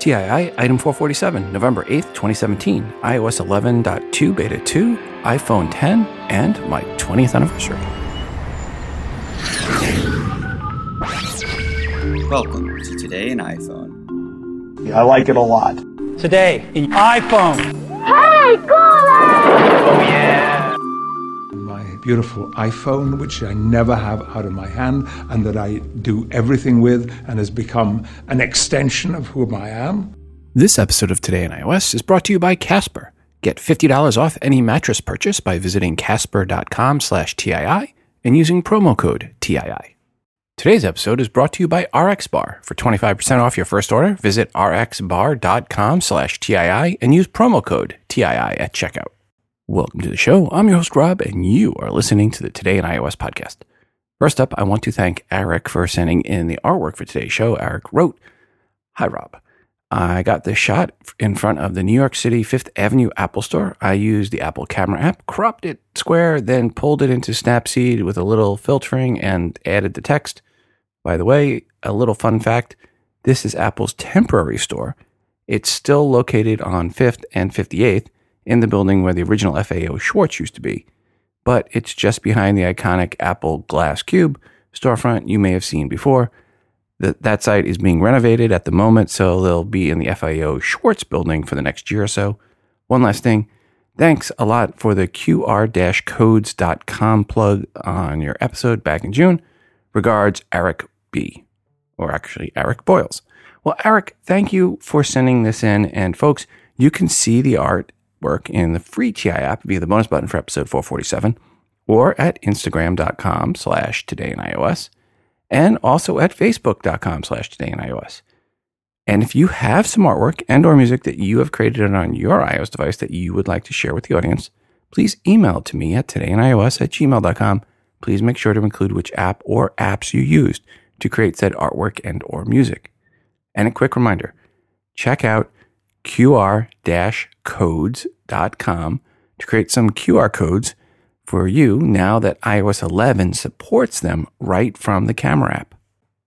TII Item 447, November 8th, 2017, iOS 11.2 Beta 2, iPhone 10, and my 20th anniversary. Welcome to Today in iPhone. I like it a lot. Today in iPhone. Hey, my beautiful iPhone, which I never have out of my hand and that I do everything with and has become an extension of whom I am. This episode of Today in iOS is brought to you by Casper. Get $50 off any mattress purchase by visiting casper.com slash TII and using promo code TII. Today's episode is brought to you by RxBar. For 25% off your first order, visit rxbar.com slash TII and use promo code TII at checkout. Welcome to the show. I'm your host, Rob, and you are listening to the Today in iOS podcast. First up, I want to thank Eric for sending in the artwork for today's show. Eric wrote, Hi, Rob. I got this shot in front of the New York City Fifth Avenue Apple Store. I used the Apple Camera app, cropped it square, then pulled it into Snapseed with a little filtering and added the text. By the way, a little fun fact this is Apple's temporary store. It's still located on 5th and 58th in the building where the original FAO Schwarz used to be, but it's just behind the iconic Apple Glass Cube storefront you may have seen before. That, that site is being renovated at the moment, so they'll be in the FAO Schwarz building for the next year or so. One last thing. Thanks a lot for the QR codes.com plug on your episode back in June. Regards, Eric B. Or actually, Eric Boyles. Well, Eric, thank you for sending this in. And folks, you can see the artwork in the free TI app via the bonus button for episode 447 or at instagram.com slash today in iOS and also at facebook.com slash today in iOS. And if you have some artwork and or music that you have created on your iOS device that you would like to share with the audience, please email it to me at todayinios at gmail.com please make sure to include which app or apps you used to create said artwork and or music. And a quick reminder, check out qr-codes.com to create some QR codes for you now that iOS 11 supports them right from the camera app.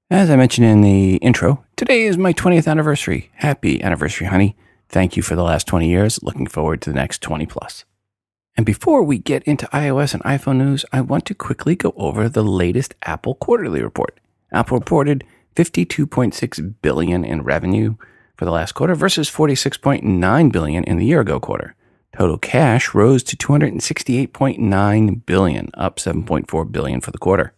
As I mentioned in the intro, today is my 20th anniversary. Happy anniversary, honey. Thank you for the last 20 years. Looking forward to the next 20 plus. And before we get into iOS and iPhone news, I want to quickly go over the latest Apple quarterly report. Apple reported 52.6 billion in revenue for the last quarter versus 46.9 billion in the year ago quarter. Total cash rose to 268.9 billion, up 7.4 billion for the quarter.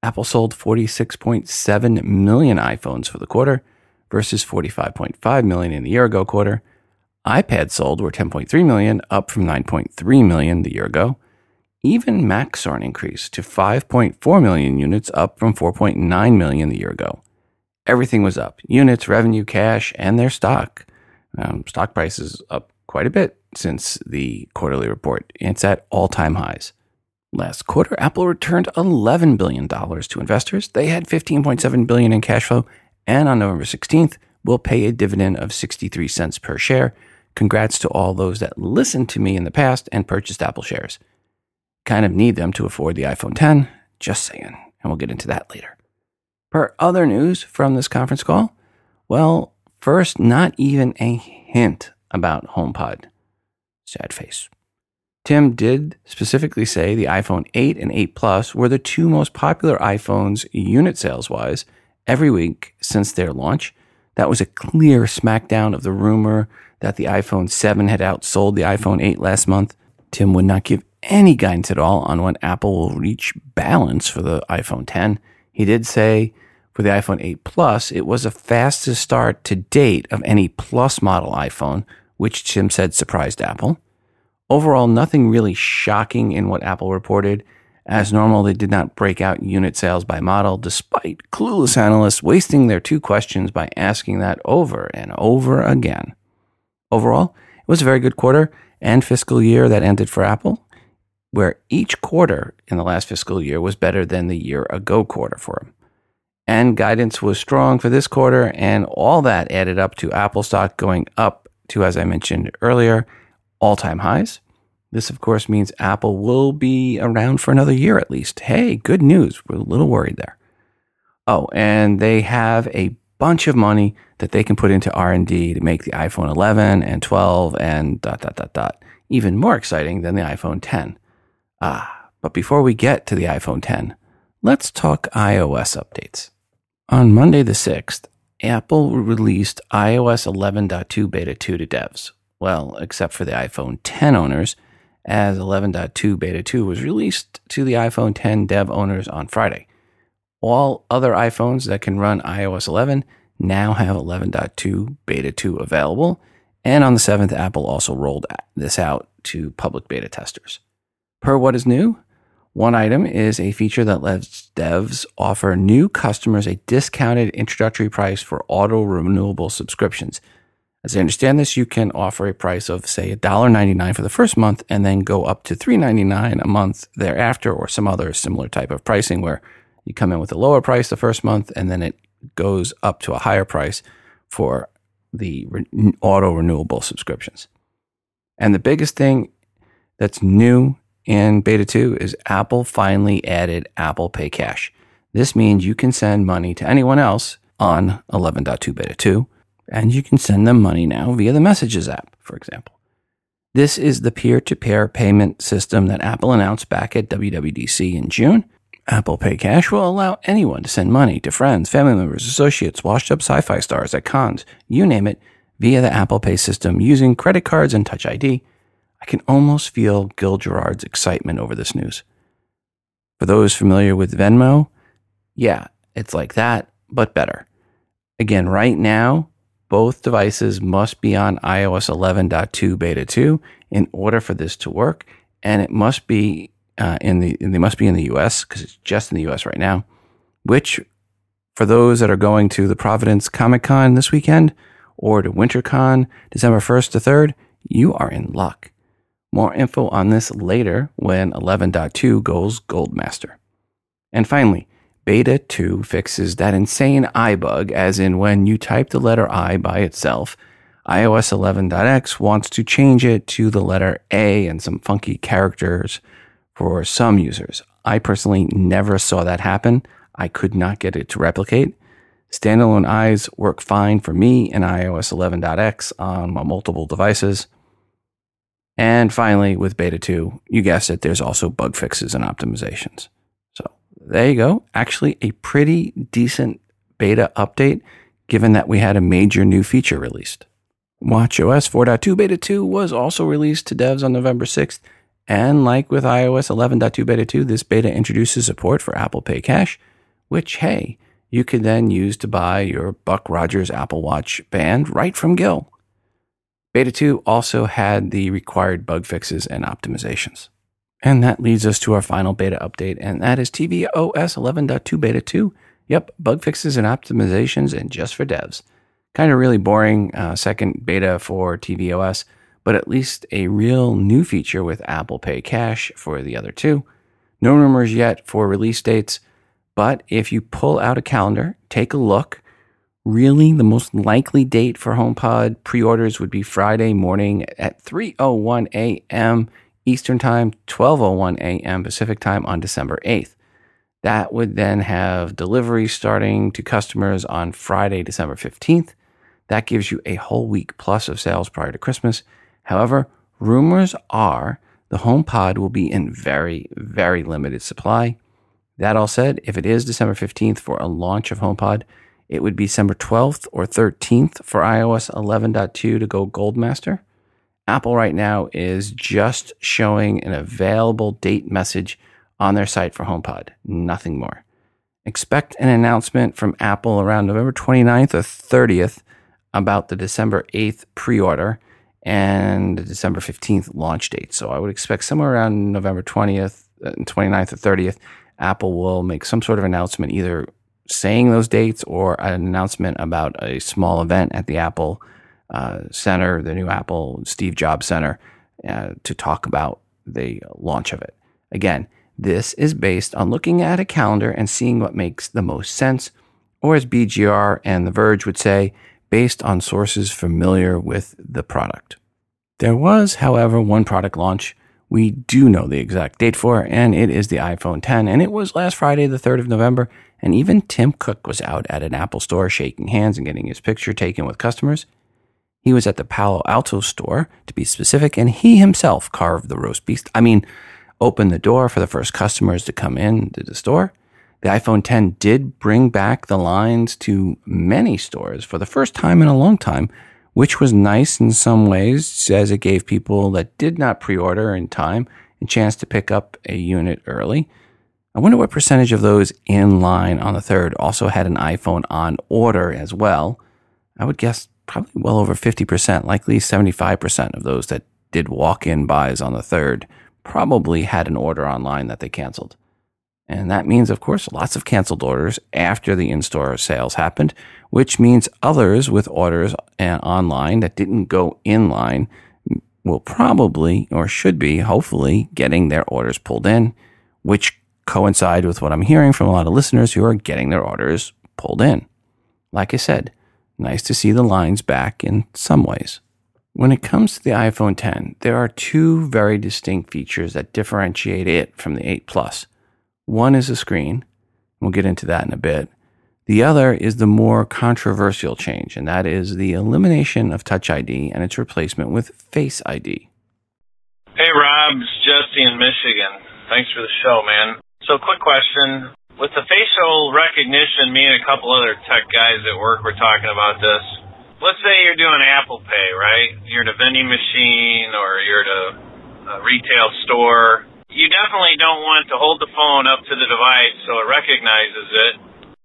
Apple sold 46.7 million iPhones for the quarter versus 45.5 million in the year ago quarter iPads sold were 10.3 million, up from 9.3 million the year ago. Even Macs saw an increase to 5.4 million units, up from 4.9 million the year ago. Everything was up units, revenue, cash, and their stock. Um, stock prices up quite a bit since the quarterly report. It's at all time highs. Last quarter, Apple returned $11 billion to investors. They had 15.7 billion in cash flow, and on November 16th, will pay a dividend of 63 cents per share, Congrats to all those that listened to me in the past and purchased Apple shares. Kind of need them to afford the iPhone 10, just saying, and we'll get into that later. For other news from this conference call, well, first, not even a hint about HomePod. Sad face. Tim did specifically say the iPhone 8 and 8 Plus were the two most popular iPhones unit sales wise every week since their launch. That was a clear smackdown of the rumor that the iPhone 7 had outsold the iPhone 8 last month. Tim would not give any guidance at all on when Apple will reach balance for the iPhone 10. He did say for the iPhone 8 Plus, it was the fastest start to date of any Plus model iPhone, which Tim said surprised Apple. Overall, nothing really shocking in what Apple reported. As normal, they did not break out unit sales by model, despite clueless analysts wasting their two questions by asking that over and over again. Overall, it was a very good quarter and fiscal year that ended for Apple, where each quarter in the last fiscal year was better than the year ago quarter for them. And guidance was strong for this quarter, and all that added up to Apple stock going up to, as I mentioned earlier, all time highs. This, of course, means Apple will be around for another year at least. Hey, good news. We're a little worried there. Oh, and they have a bunch of money that they can put into R&D to make the iPhone 11 and 12 and dot dot dot dot even more exciting than the iPhone 10. Ah, but before we get to the iPhone 10, let's talk iOS updates. On Monday the 6th, Apple released iOS 11.2 beta 2 to devs. Well, except for the iPhone 10 owners, as 11.2 beta 2 was released to the iPhone 10 dev owners on Friday. All other iPhones that can run iOS 11 now have 11.2 beta 2 available. And on the 7th, Apple also rolled this out to public beta testers. Per what is new, one item is a feature that lets devs offer new customers a discounted introductory price for auto renewable subscriptions. As I understand this, you can offer a price of, say, $1.99 for the first month and then go up to $3.99 a month thereafter, or some other similar type of pricing where you come in with a lower price the first month and then it goes up to a higher price for the re- auto renewable subscriptions. And the biggest thing that's new in beta 2 is Apple finally added Apple Pay Cash. This means you can send money to anyone else on 11.2 beta 2, and you can send them money now via the Messages app, for example. This is the peer to peer payment system that Apple announced back at WWDC in June. Apple Pay Cash will allow anyone to send money to friends, family members, associates, washed up sci fi stars at cons, you name it, via the Apple Pay system using credit cards and Touch ID I can almost feel Gil Gerard's excitement over this news. For those familiar with Venmo, yeah, it's like that, but better. Again, right now, both devices must be on iOS 11.2 beta 2 in order for this to work, and it must be uh, in the they must be in the U.S. because it's just in the U.S. right now. Which, for those that are going to the Providence Comic Con this weekend or to WinterCon December 1st to 3rd, you are in luck. More info on this later when 11.2 goes Goldmaster. And finally, Beta 2 fixes that insane I bug, as in when you type the letter I by itself, iOS 11.x wants to change it to the letter A and some funky characters for some users. I personally never saw that happen. I could not get it to replicate. Standalone eyes work fine for me in iOS 11.x on multiple devices. And finally, with beta 2, you guessed it, there's also bug fixes and optimizations. So there you go. Actually, a pretty decent beta update, given that we had a major new feature released. WatchOS 4.2 Beta 2 was also released to devs on November 6th. And like with iOS 11.2 Beta 2, this beta introduces support for Apple Pay Cash, which, hey, you can then use to buy your Buck Rogers Apple Watch band right from Gil. Beta 2 also had the required bug fixes and optimizations. And that leads us to our final beta update, and that is tvOS 11.2 Beta 2. Yep, bug fixes and optimizations, and just for devs. Kind of really boring uh, second beta for tvOS, but at least a real new feature with Apple Pay Cash for the other two. No rumors yet for release dates, but if you pull out a calendar, take a look, Really, the most likely date for HomePod pre-orders would be Friday morning at 3:01 a.m. Eastern Time, 12:01 a.m. Pacific Time on December 8th. That would then have delivery starting to customers on Friday, December 15th. That gives you a whole week plus of sales prior to Christmas. However, rumors are the HomePod will be in very, very limited supply. That all said, if it is December 15th for a launch of HomePod, it would be December 12th or 13th for iOS 11.2 to go Goldmaster. Apple right now is just showing an available date message on their site for HomePod, nothing more. Expect an announcement from Apple around November 29th or 30th about the December 8th pre order and the December 15th launch date. So I would expect somewhere around November 20th and 29th or 30th, Apple will make some sort of announcement either saying those dates or an announcement about a small event at the Apple uh, Center, the new Apple Steve Jobs Center, uh, to talk about the launch of it. Again, this is based on looking at a calendar and seeing what makes the most sense, or as BGR and The Verge would say, based on sources familiar with the product. There was, however, one product launch we do know the exact date for, and it is the iPhone 10. And it was last Friday, the 3rd of November. And even Tim Cook was out at an Apple store shaking hands and getting his picture taken with customers. He was at the Palo Alto store, to be specific, and he himself carved the roast beast. I mean, opened the door for the first customers to come in to the store. The iPhone 10 did bring back the lines to many stores for the first time in a long time, which was nice in some ways as it gave people that did not pre-order in time a chance to pick up a unit early. I wonder what percentage of those in line on the third also had an iPhone on order as well. I would guess probably well over 50%, likely 75% of those that did walk in buys on the third probably had an order online that they canceled. And that means, of course, lots of canceled orders after the in store sales happened, which means others with orders uh, online that didn't go in line will probably or should be hopefully getting their orders pulled in, which coincide with what I'm hearing from a lot of listeners who are getting their orders pulled in. Like I said, nice to see the lines back in some ways. When it comes to the iPhone 10, there are two very distinct features that differentiate it from the 8 Plus. One is a screen. We'll get into that in a bit. The other is the more controversial change, and that is the elimination of Touch ID and its replacement with Face ID. Hey, Rob, it's Jesse in Michigan. Thanks for the show, man. So, quick question. With the facial recognition, me and a couple other tech guys at work were talking about this. Let's say you're doing Apple Pay, right? You're at a vending machine or you're at a, a retail store you definitely don't want to hold the phone up to the device so it recognizes it,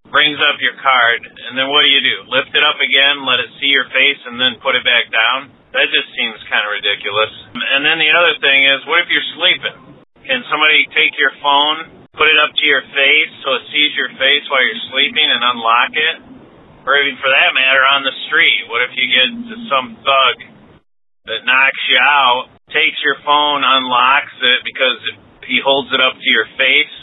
brings up your card, and then what do you do? Lift it up again, let it see your face, and then put it back down? That just seems kind of ridiculous. And then the other thing is, what if you're sleeping? Can somebody take your phone, put it up to your face so it sees your face while you're sleeping and unlock it? Or even for that matter, on the street, what if you get to some thug that knocks you out takes your phone, unlocks it because he holds it up to your face.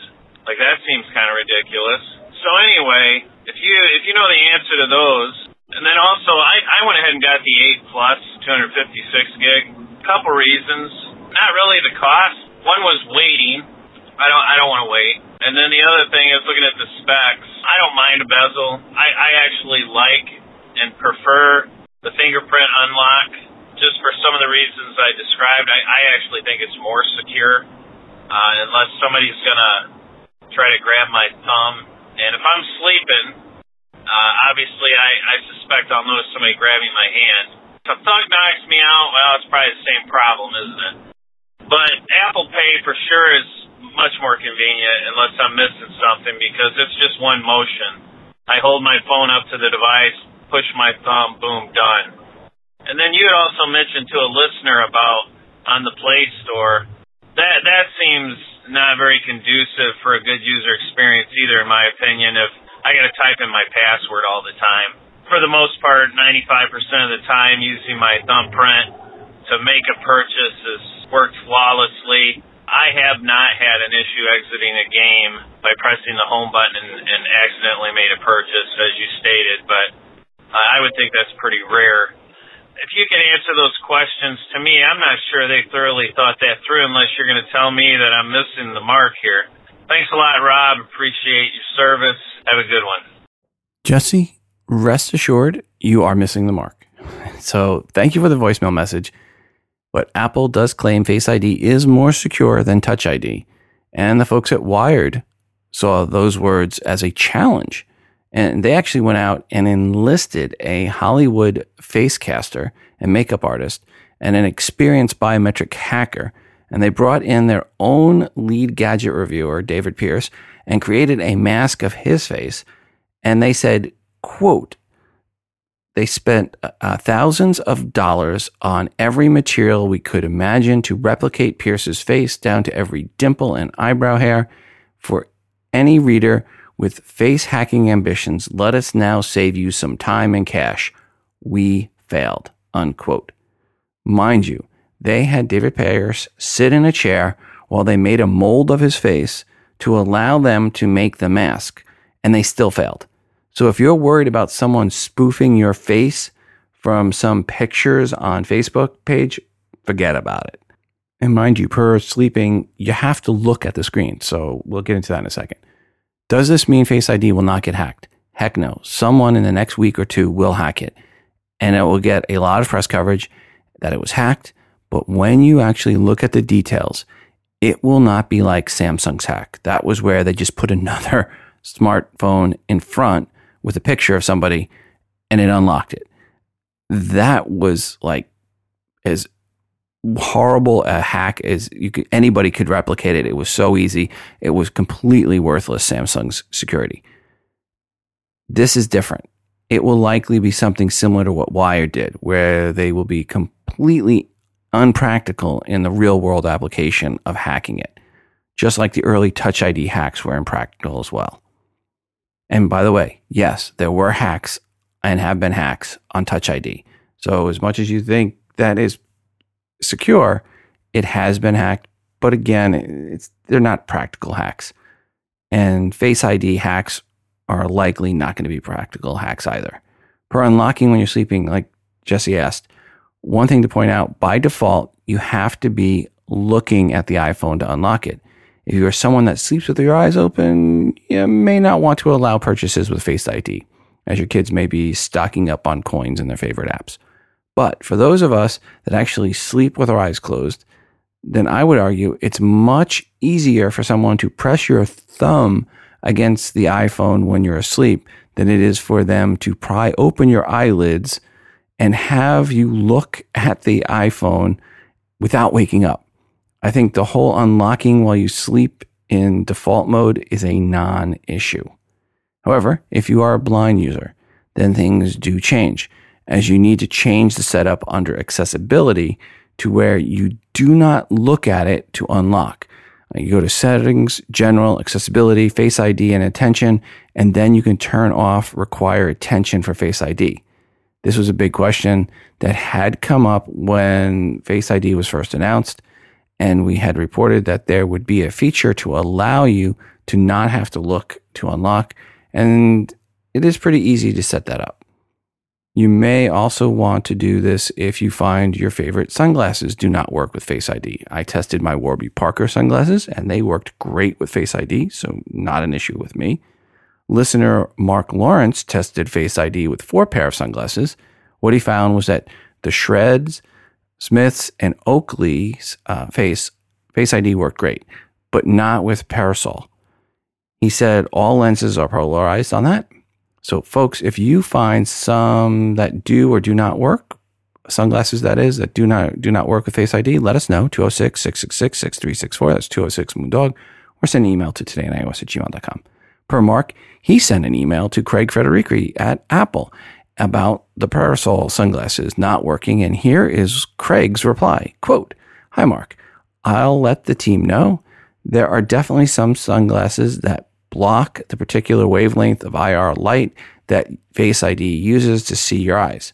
Like that seems kind of ridiculous. So anyway, if you if you know the answer to those, and then also I I went ahead and got the 8 Plus 256 gig. Couple reasons. Not really the cost. One was waiting. I don't I don't want to wait. And then the other thing is looking at the specs. I don't mind a bezel. I I actually like and prefer the fingerprint unlock just for some of the reasons I described, I, I actually think it's more secure uh, unless somebody's to try to grab my thumb. And if I'm sleeping, uh, obviously I, I suspect I'll notice somebody grabbing my hand. If a thug knocks me out, well, it's probably the same problem, isn't it? But Apple Pay for sure is much more convenient unless I'm missing something because it's just one motion. I hold my phone up to the device, push my thumb, boom, done. And then you had also mentioned to a listener about on the Play Store. That that seems not very conducive for a good user experience either, in my opinion. If I got to type in my password all the time, for the most part, 95% of the time, using my thumbprint to make a purchase has worked flawlessly. I have not had an issue exiting a game by pressing the home button and, and accidentally made a purchase, as you stated, but I would think that's pretty rare if you can answer those questions to me, I'm not sure they thoroughly thought that through unless you're going to tell me that I'm missing the mark here. Thanks a lot, Rob. Appreciate your service. Have a good one. Jesse, rest assured, you are missing the mark. So thank you for the voicemail message. But Apple does claim Face ID is more secure than Touch ID. And the folks at Wired saw those words as a challenge and they actually went out and enlisted a Hollywood face caster and makeup artist and an experienced biometric hacker. And they brought in their own lead gadget reviewer, David Pierce, and created a mask of his face. And they said, quote, they spent uh, thousands of dollars on every material we could imagine to replicate Pierce's face down to every dimple and eyebrow hair for any reader with face hacking ambitions, let us now save you some time and cash. We failed. Unquote. Mind you, they had David Pierce sit in a chair while they made a mold of his face to allow them to make the mask, and they still failed. So if you're worried about someone spoofing your face from some pictures on Facebook page, forget about it. And mind you, per sleeping, you have to look at the screen. So we'll get into that in a second. Does this mean Face ID will not get hacked? Heck no. Someone in the next week or two will hack it. And it will get a lot of press coverage that it was hacked. But when you actually look at the details, it will not be like Samsung's hack. That was where they just put another smartphone in front with a picture of somebody and it unlocked it. That was like as horrible a hack as you could, anybody could replicate it. It was so easy. It was completely worthless Samsung's security. This is different. It will likely be something similar to what Wired did, where they will be completely unpractical in the real world application of hacking it, just like the early Touch ID hacks were impractical as well. And by the way, yes, there were hacks and have been hacks on Touch ID. So as much as you think that is secure, it has been hacked. But again, it's, they're not practical hacks. And Face ID hacks are likely not going to be practical hacks either. For unlocking when you're sleeping, like Jesse asked, one thing to point out by default, you have to be looking at the iPhone to unlock it. If you are someone that sleeps with your eyes open, you may not want to allow purchases with Face ID, as your kids may be stocking up on coins in their favorite apps. But for those of us that actually sleep with our eyes closed, then I would argue it's much easier for someone to press your thumb against the iPhone when you're asleep than it is for them to pry open your eyelids and have you look at the iPhone without waking up. I think the whole unlocking while you sleep in default mode is a non issue. However, if you are a blind user, then things do change as you need to change the setup under accessibility to where you do not look at it to unlock. Uh, you go to settings, general, accessibility, face ID, and attention, and then you can turn off require attention for face ID. This was a big question that had come up when Face ID was first announced. And we had reported that there would be a feature to allow you to not have to look to unlock. And it is pretty easy to set that up. You may also want to do this if you find your favorite sunglasses do not work with Face ID. I tested my Warby Parker sunglasses and they worked great with Face ID, so not an issue with me. Listener Mark Lawrence tested Face ID with four pair of sunglasses. What he found was that the Shreds, Smiths, and Oakley's uh, face Face ID worked great, but not with Persol. He said all lenses are polarized on that. So, folks, if you find some that do or do not work, sunglasses that is, that do not do not work with Face ID, let us know. 206 666 6364. That's 206 Moondog. Or send an email to todayinios at gmail.com. Per Mark, he sent an email to Craig Federighi at Apple about the Persol sunglasses not working. And here is Craig's reply. Quote, Hi, Mark. I'll let the team know. There are definitely some sunglasses that block the particular wavelength of IR light that Face ID uses to see your eyes.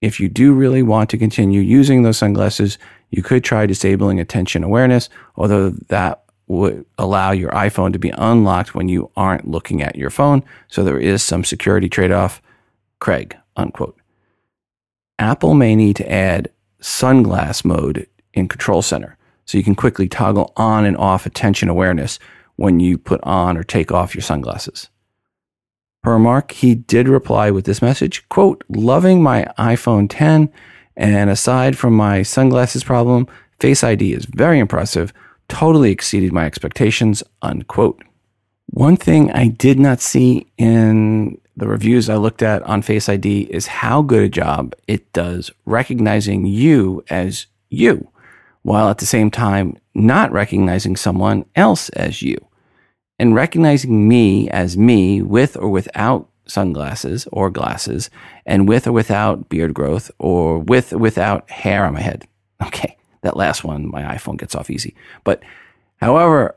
If you do really want to continue using those sunglasses, you could try disabling attention awareness, although that would allow your iPhone to be unlocked when you aren't looking at your phone. So there is some security trade off. Craig, unquote. Apple may need to add sunglass mode in Control Center so you can quickly toggle on and off attention awareness when you put on or take off your sunglasses. Per Mark, he did reply with this message, quote, loving my iPhone 10 and aside from my sunglasses problem, Face ID is very impressive totally exceeded my expectations, unquote. One thing I did not see in the reviews I looked at on Face ID is how good a job it does recognizing you as you, while at the same time not recognizing someone else as you. And recognizing me as me with or without sunglasses or glasses, and with or without beard growth, or with or without hair on my head. Okay. That last one, my iPhone gets off easy. But however,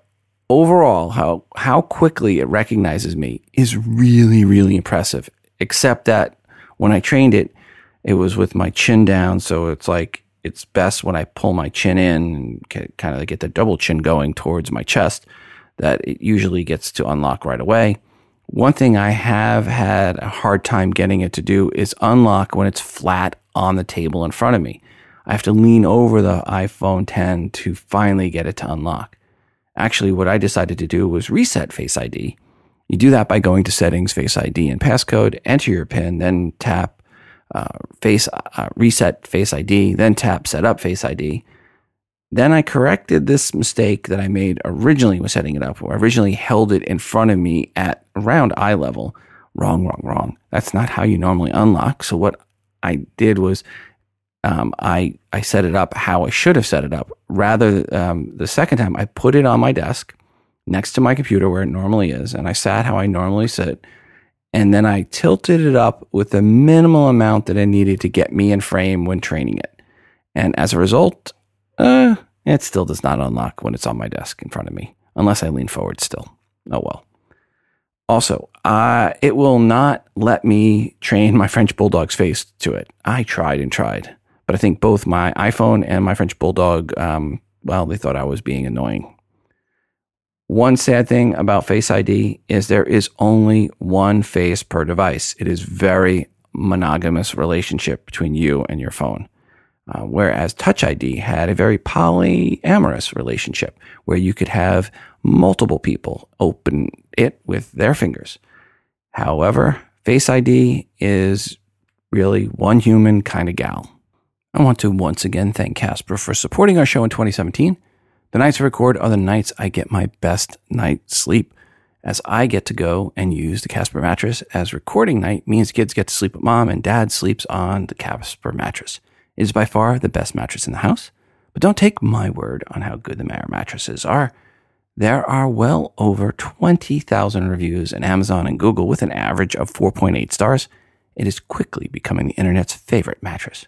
overall, how, how quickly it recognizes me is really, really impressive. Except that when I trained it, it was with my chin down. So it's like, it's best when I pull my chin in and kind of get the double chin going towards my chest that it usually gets to unlock right away. One thing I have had a hard time getting it to do is unlock when it's flat on the table in front of me. I have to lean over the iPhone 10 to finally get it to unlock. Actually, what I decided to do was reset Face ID. You do that by going to settings, Face ID, and passcode, enter your PIN, then tap uh, Face uh, reset Face ID, then tap Set up Face ID. Then I corrected this mistake that I made originally when setting it up. Where I originally held it in front of me at around eye level. Wrong, wrong, wrong. That's not how you normally unlock. So what I did was um, I I set it up how I should have set it up. Rather, um, the second time I put it on my desk next to my computer where it normally is, and I sat how I normally sit, and then I tilted it up with the minimal amount that I needed to get me in frame when training it. And as a result, uh, it still does not unlock when it's on my desk in front of me, unless I lean forward still. Oh well. Also, uh, it will not let me train my French Bulldog's face to it. I tried and tried, but I think both my iPhone and my French Bulldog, um, well, they thought I was being annoying. One sad thing about Face ID is there is only one face per device. It is very monogamous relationship between you and your phone. Uh, whereas Touch ID had a very polyamorous relationship where you could have multiple people open it with their fingers. However, Face ID is really one human kind of gal. I want to once again thank Casper for supporting our show in 2017. The nights I record are the nights I get my best night's sleep, as I get to go and use the Casper mattress, as recording night means kids get to sleep with mom and dad sleeps on the Casper mattress. It is by far the best mattress in the house, but don't take my word on how good the mattresses are. There are well over 20,000 reviews in Amazon and Google with an average of 4.8 stars. It is quickly becoming the internet's favorite mattress.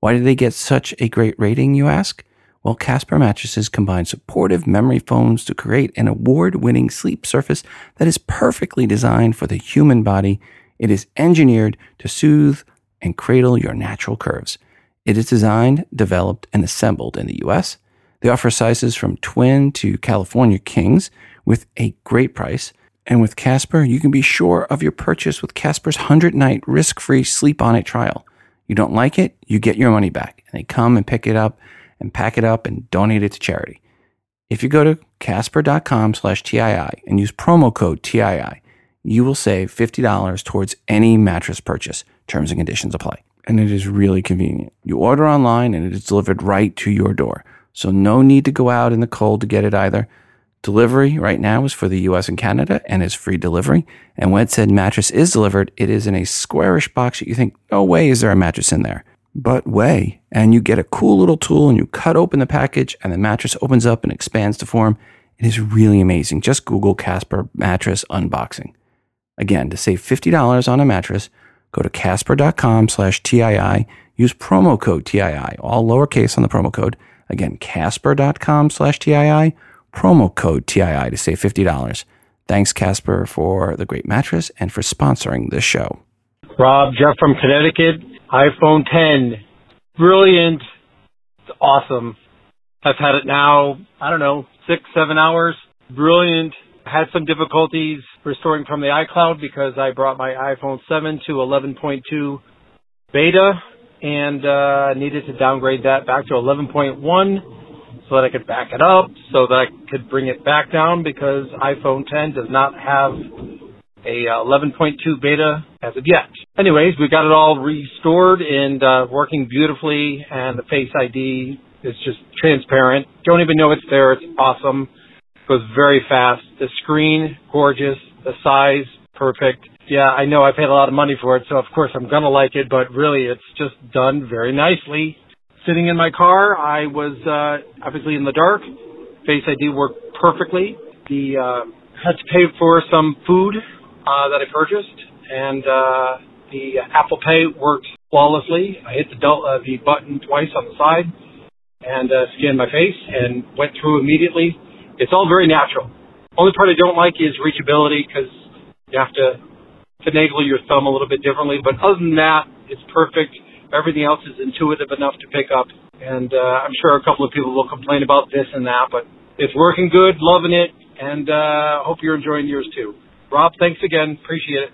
Why do they get such a great rating, you ask? Well, Casper mattresses combine supportive memory foams to create an award winning sleep surface that is perfectly designed for the human body. It is engineered to soothe and cradle your natural curves. It is designed, developed, and assembled in the US. They offer sizes from twin to California kings with a great price. And with Casper, you can be sure of your purchase with Casper's 100 night risk free sleep on it trial. You don't like it, you get your money back. And they come and pick it up and pack it up and donate it to charity. If you go to casper.com slash TII and use promo code TII, you will save $50 towards any mattress purchase. Terms and conditions apply and it is really convenient. You order online and it is delivered right to your door. So no need to go out in the cold to get it either. Delivery right now is for the US and Canada and is free delivery. And when said mattress is delivered, it is in a squarish box that you think, no way is there a mattress in there. But way, and you get a cool little tool and you cut open the package and the mattress opens up and expands to form. It is really amazing. Just Google Casper mattress unboxing. Again, to save $50 on a mattress, Go to casper.com slash TII. Use promo code TII, all lowercase on the promo code. Again, casper.com slash TII, promo code TII to save $50. Thanks, Casper, for the great mattress and for sponsoring this show. Rob, Jeff from Connecticut, iPhone 10. Brilliant. It's awesome. I've had it now, I don't know, six, seven hours. Brilliant had some difficulties restoring from the iCloud because I brought my iPhone 7 to 11.2 beta and uh, needed to downgrade that back to 11.1 so that I could back it up, so that I could bring it back down because iPhone 10 does not have a 11.2 uh, beta as of yet. Anyways, we got it all restored and uh, working beautifully, and the Face ID is just transparent. Don't even know it's there. It's awesome goes very fast. The screen, gorgeous. The size, perfect. Yeah, I know I paid a lot of money for it, so of course I'm gonna like it, but really it's just done very nicely. Sitting in my car, I was uh, obviously in the dark. Face ID worked perfectly. The uh, had to pay for some food uh, that I purchased, and uh, the Apple Pay worked flawlessly. I hit the, del- uh, the button twice on the side and uh, scanned my face and went through immediately it's all very natural. Only part I don't like is reachability because you have to finagle your thumb a little bit differently. But other than that, it's perfect. Everything else is intuitive enough to pick up. And uh, I'm sure a couple of people will complain about this and that, but it's working good, loving it, and uh, hope you're enjoying yours too. Rob, thanks again. Appreciate it.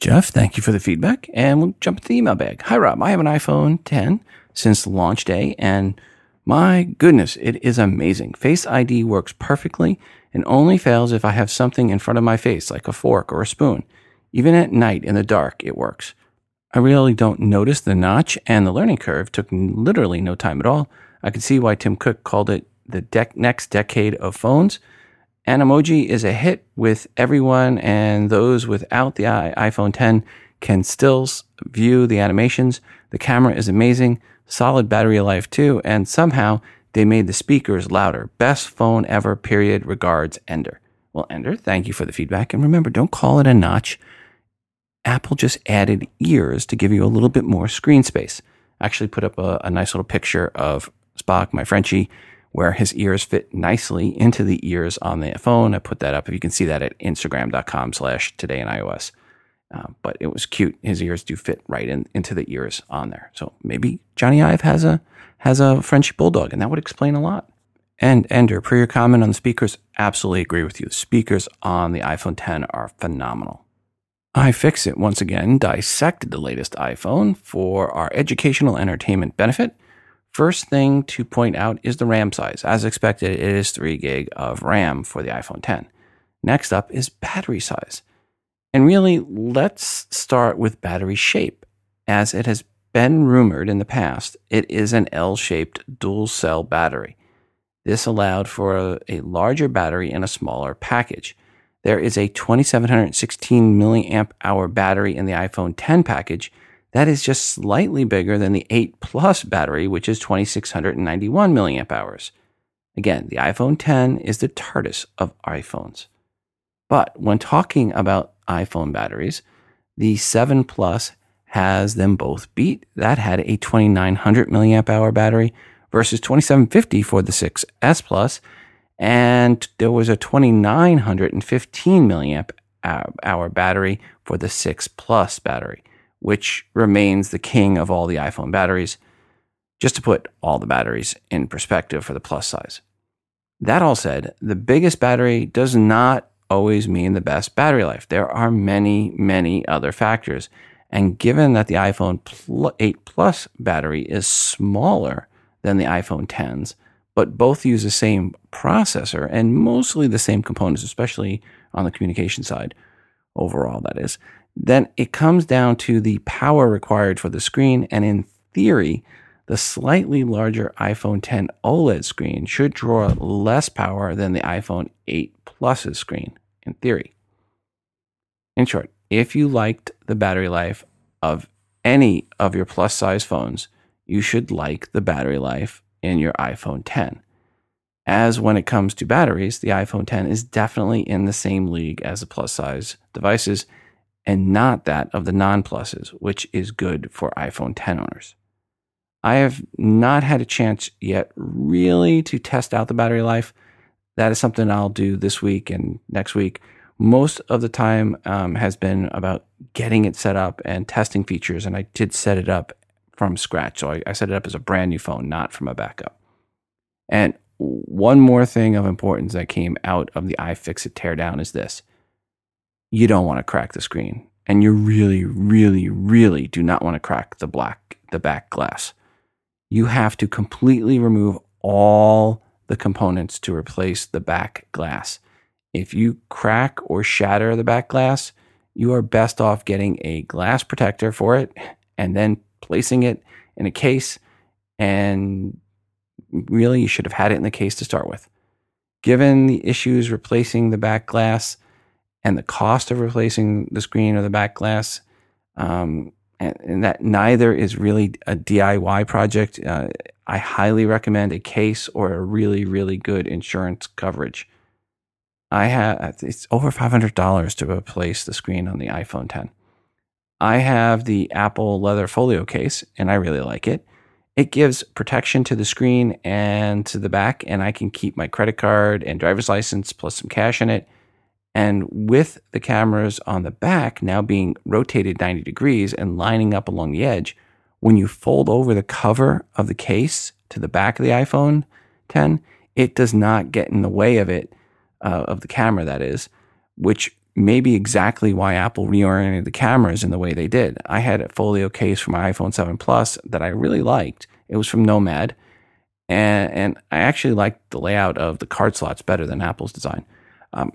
Jeff, thank you for the feedback. And we'll jump into the email bag. Hi, Rob. I have an iPhone 10 since launch day, and my goodness, it is amazing. Face ID works perfectly and only fails if I have something in front of my face, like a fork or a spoon. Even at night in the dark, it works. I really don't notice the notch, and the learning curve took literally no time at all. I can see why Tim Cook called it the de- next decade of phones. Animoji is a hit with everyone, and those without the iPhone 10 can still view the animations. The camera is amazing, solid battery life too, and somehow they made the speakers louder. Best phone ever, period. Regards, Ender. Well, Ender, thank you for the feedback. And remember, don't call it a notch. Apple just added ears to give you a little bit more screen space. I actually put up a, a nice little picture of Spock, my Frenchie, where his ears fit nicely into the ears on the phone. I put that up. If you can see that at instagram.com slash today in iOS. Uh, but it was cute. His ears do fit right in, into the ears on there. So maybe Jony Ive has a has a French bulldog, and that would explain a lot. And Ender, per your comment on the speakers, absolutely agree with you. The speakers on the iPhone 10 are phenomenal. iFixit once again dissected the latest iPhone for our educational entertainment benefit First thing to point out is the RAM size. As expected, it is 3 gig of RAM for the iPhone 10. Next up is battery size. And really, let's start with battery shape. As it has been rumored in the past, it is an L shaped dual cell battery. This allowed for a, a, larger battery in a smaller package. There is a 2716 milliamp hour battery in the iPhone 10 package that is just slightly bigger than the 8 Plus battery, which is 2691 milliamp hours. Again, the iPhone 10 is the TARDIS of iPhones. But when talking about iPhone batteries, the 7 Plus has them both beat. That had a 2900 milliamp hour battery versus 2750 for the 6S Plus, and there was a 2915 milliamp hour battery for the 6 Plus battery which remains the king of all the iPhone batteries, just to put all the batteries in perspective for the plus size. That all said, the biggest battery does not always mean the best battery life. There are many, many other factors. And given that the iPhone 8 Plus battery is smaller than the iPhone 10s, but both use the same processor and mostly the same components, especially on the communication side, overall, that is, then it comes down to the power required for the screen. And in theory, the slightly larger iPhone 10 OLED screen should draw less power than the iPhone 8 Plus's screen, in theory. In short, if you liked the battery life of any of your plus size phones, you should like the battery life in your iPhone 10. As when it comes to batteries, the iPhone 10 is definitely in the same league as the plus size devices and not that of the non pluses, which is good for iPhone 10 owners. I have not had a chance yet really to test out the battery life. That is something I'll do this week and next week. Most of the time um, has been about getting it set up and testing features, and I did set it up from scratch. So I, I set it up as a brand new phone, not from a backup. And one more thing of importance that came out of the iFixit teardown is this you don't want to crack the screen. And you really, really, really do not want to crack the black, the back glass. You have to completely remove all the components to replace the back glass. If you crack or shatter the back glass, you are best off getting a glass protector for it and then placing it in a case. And really, you should have had it in the case to start with. Given the issues replacing the back glass, and the cost of replacing the screen or the back glass, um, and, and, that neither is really a DIY project. Uh, I highly recommend a case or a really, really good insurance coverage. I have it's over five hundred dollars to replace the screen on the iPhone 10. I have the Apple leather folio case, and I really like it. It gives protection to the screen and to the back, and I can keep my credit card and driver's license plus some cash in it and with the cameras on the back now being rotated 90 degrees and lining up along the edge, when you fold over the cover of the case to the back of the iPhone 10, it does not get in the way of it, uh, of the camera, that is, which maybe exactly why Apple reoriented the cameras in the way they did. I had a folio case for my iPhone 7 Plus that I really liked. It was from Nomad, and, and I actually liked the layout of the card slots better than Apple's design. Um,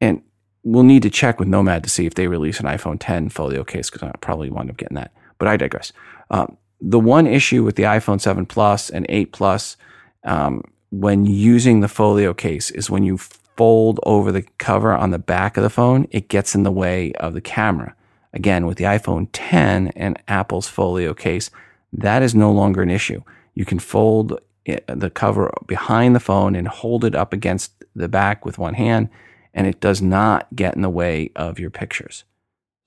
and we'll need to check with Nomad to see if they release an iPhone 10 folio case because I probably wind up getting that. But I digress. Um, the one issue with the iPhone 7 Plus and 8 Plus um, when using the folio case is when you fold over the cover on the back of the phone, it gets in the way of the camera. Again, with the iPhone 10 and Apple's folio case, that is no longer an issue. You can fold eh, the cover behind the phone and hold it up against the back with one hand, and it does not get in the way of your pictures.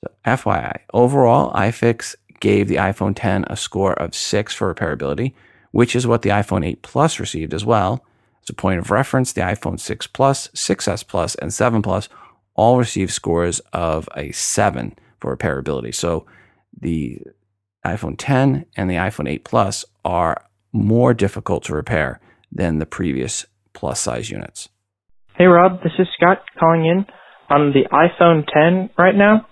So, FYI, overall, iFixit gave the iPhone 10 a score of 6 for repairability, which is what the iPhone 8 Plus received as well. As a point of reference, the iPhone 6 Plus, 6S Plus, and 7 Plus all received scores of a 7 for repairability. So the iPhone 10 and the iPhone 8 Plus are more difficult to repair than the previous plus size units. Hey Rob, this is Scott calling in on the iPhone 10 right now.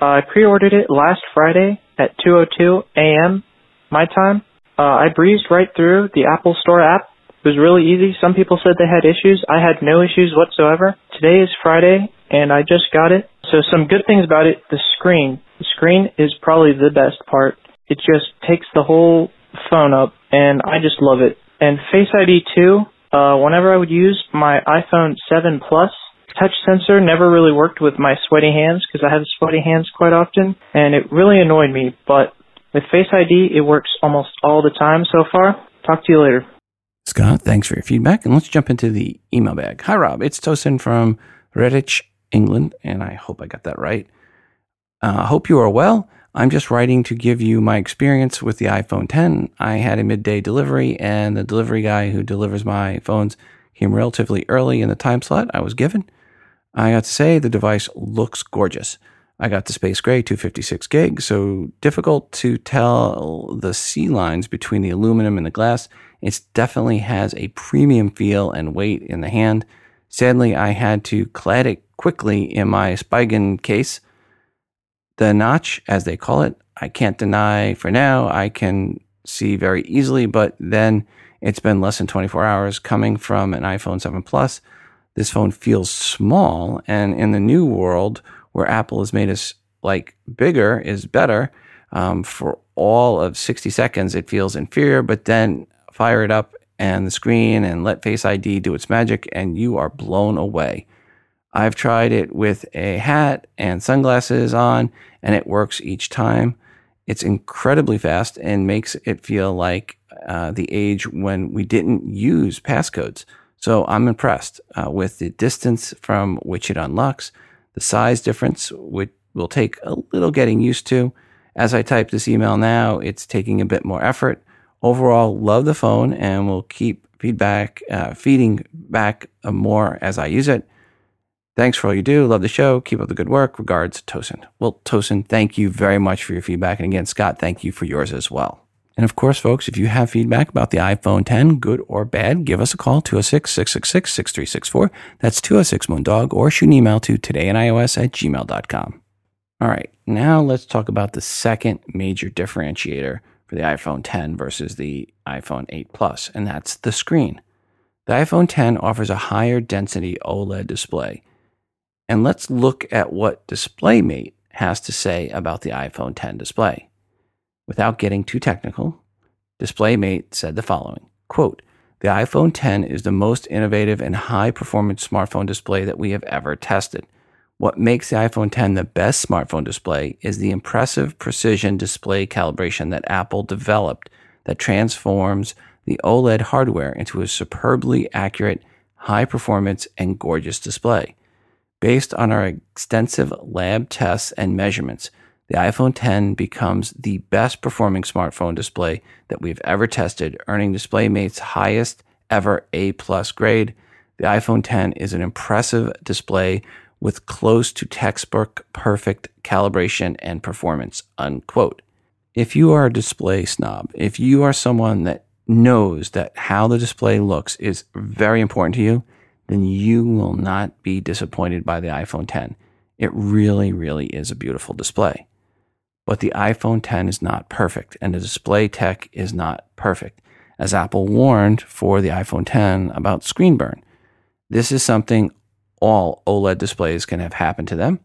Uh, I pre-ordered it last Friday at 2:02 a.m. my time. Uh, I breezed right through the Apple Store app. It was really easy. Some people said they had issues. I had no issues whatsoever. Today is Friday, and I just got it. So some good things about it. The screen. The screen is probably the best part. It just takes the whole phone up, and I just love it. And Face ID too. Uh, whenever I would use my iPhone 7 Plus, touch sensor never really worked with my sweaty hands because I have sweaty hands quite often, and it really annoyed me. But with Face ID, it works almost all the time so far. Talk to you later. Scott, thanks for your feedback. And let's jump into the email bag. Hi, Rob. It's Tosin from Redditch, England, and I hope I got that right. I uh, hope you are well. I'm just writing to give you my experience with the iPhone 10. I had a midday delivery, and the delivery guy who delivers my phones came relatively early in the time slot I was given. I got to say the device looks gorgeous. I got the Space Gray 256 gig, so difficult to tell the C lines between the aluminum and the glass. It definitely has a premium feel and weight in the hand. Sadly, I had to clad it quickly in my Spigen case the notch, as they call it, I can't deny for now, I can see very easily, but then it's been less than 24 hours coming from an iPhone 7 Plus. This phone feels small, and in the new world where Apple has made us like bigger is better, um, for all of 60 seconds, it feels inferior, but then fire it up and the screen and let Face ID do its magic, and you are blown away. I've tried it with a hat and sunglasses on, and it works each time. It's incredibly fast and makes it feel like uh, the age when we didn't use passcodes. So I'm impressed uh, with the distance from which it unlocks, the size difference, which will take a little getting used to. As I type this email now, it's taking a bit more effort. Overall, love the phone and will keep feedback, uh, feeding back uh, more as I use it. Thanks for all you do. Love the show. Keep up the good work. Regards, Tosin. Well, Tosin, thank you very much for your feedback. And again, Scott, thank you for yours as well. And of course, folks, if you have feedback about the iPhone 10, good or bad, give us a call, 206-666-6364. That's 206-MOONDOG, or shoot an email to todayinios at gmail.com. All right, now let's talk about the second major differentiator for the iPhone 10 versus the iPhone 8 Plus, and that's the screen. The iPhone 10 offers a higher density OLED display and let's look at what DisplayMate has to say about the iPhone 10 display. Without getting too technical, DisplayMate said the following quote, The iPhone 10 is the most innovative and high performance smartphone display that we have ever tested. What makes the iPhone 10 the best smartphone display is the impressive precision display calibration that Apple developed that transforms the OLED hardware into a superbly accurate, high performance, and gorgeous display. Based on our extensive lab tests and measurements, the iPhone 10 becomes the best performing smartphone display that we've ever tested, earning DisplayMate's highest ever A plus grade. The iPhone 10 is an impressive display with close to textbook perfect calibration and performance. Unquote. If you are a display snob, if you are someone that knows that how the display looks is very important to you, then you will not be disappointed by the iPhone 10. It really, really is a beautiful display. But the iPhone 10 is not perfect, and the display tech is not perfect, as Apple warned for the iPhone 10 about screen burn. This is something all OLED displays can have happened to them.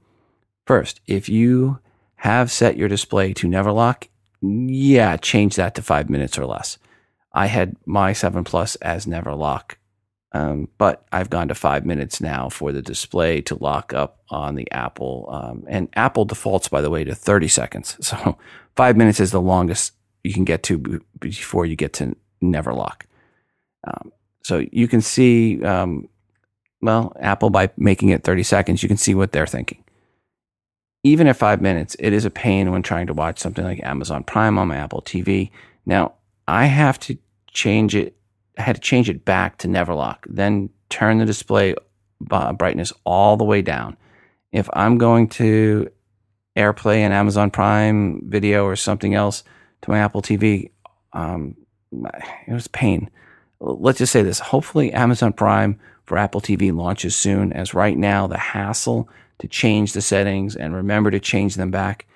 First, if you have set your display to never lock, yeah, change that to five minutes or less. I had my 7 Plus as never lock, um, but I've gone to five minutes now for the display to lock up on the Apple. Um, and Apple defaults, by the way, to 30 seconds. So five minutes is the longest you can get to before you get to never lock. Um, so you can see, um, well, Apple, by making it 30 seconds, you can see what they're thinking even at five minutes, it is a pain when trying to watch something like Amazon Prime on my Apple TV. Now, I have to change it. I had to change it back to never lock, then turn the display brightness all the way down. If I'm going to AirPlay and Amazon Prime video or something else to my Apple TV, um, it was pain. Let's just say this. Hopefully, Amazon Prime for Apple TV launches soon, as right now, the hassle to change the settings and remember to change them back.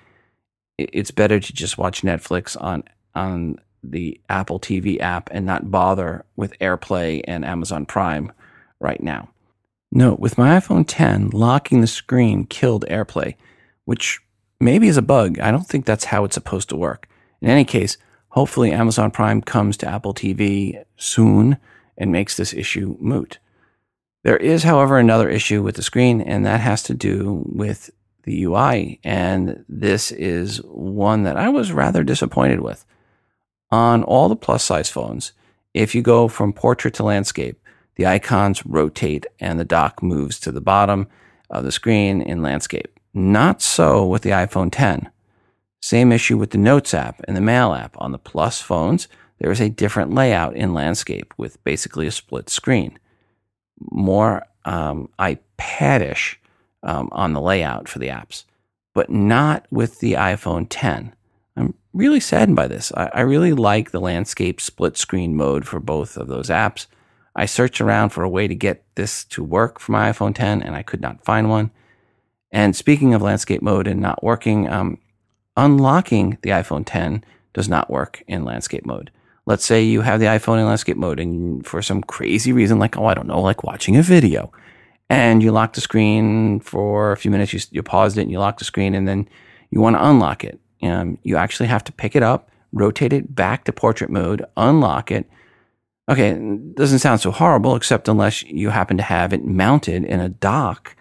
It's better to just watch Netflix on on the Apple TV app and not bother with AirPlay and Amazon Prime right now. Note, with my iPhone 10, locking the screen killed AirPlay, which maybe is a bug. I don't think that's how it's supposed to work. In any case, hopefully Amazon Prime comes to Apple TV soon and makes this issue moot. There is, however, another issue with the screen, and that has to do with the UI. And this is one that I was rather disappointed with. On all the plus size phones, if you go from portrait to landscape, the icons rotate and the dock moves to the bottom of the screen in landscape. Not so with the iPhone 10. Same issue with the Notes app and the Mail app. On the Plus phones, there is a different layout in landscape with basically a split screen more um, iPadish um, on the layout for the apps, but not with the iPhone 10. I'm really saddened by this. I, I really like the landscape split screen mode for both of those apps. I searched around for a way to get this to work for my iPhone 10 and I could not find one. And speaking of landscape mode and not working, um, unlocking the iPhone 10 does not work in landscape mode let's say you have the iPhone in landscape mode and for some crazy reason, like, oh, I don't know, like watching a video, and you lock the screen for a few minutes, you, you paused it and you lock the screen, and then you want to unlock it. Um, you actually have to pick it up, rotate it back to portrait mode, unlock it. Okay, it doesn't sound so horrible, except unless you happen to have it mounted in a dock,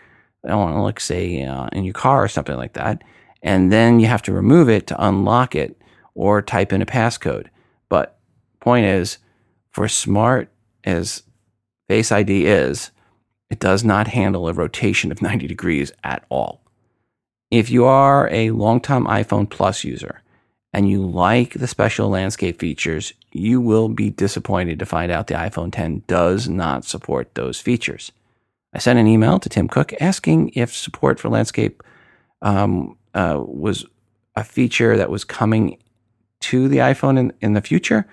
I don't know, like say uh, in your car or something like that, and then you have to remove it to unlock it or type in a passcode. Point is, for smart as Face ID is, it does not handle a rotation of 90 degrees at all. If you are a longtime iPhone Plus user and you like the special landscape features, you will be disappointed to find out the iPhone 10 does not support those features. I sent an email to Tim Cook asking if support for landscape um, uh, was a feature that was coming to the iPhone in, in the future,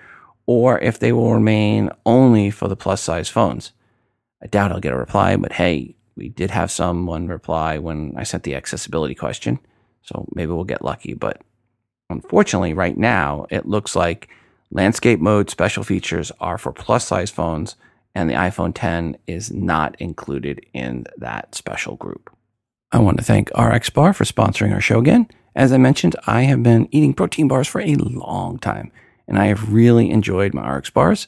or if they will remain only for the plus size phones. I doubt I'll get a reply, but hey, we did have someone reply when I sent the accessibility question, so maybe we'll get lucky. But unfortunately, right now, it looks like landscape mode special features are for plus size phones, and the iPhone 10 is not included in that special group. I want to thank RX Bar for sponsoring our show again. As I mentioned, I have been eating protein bars for a long time and I have really enjoyed my RX bars.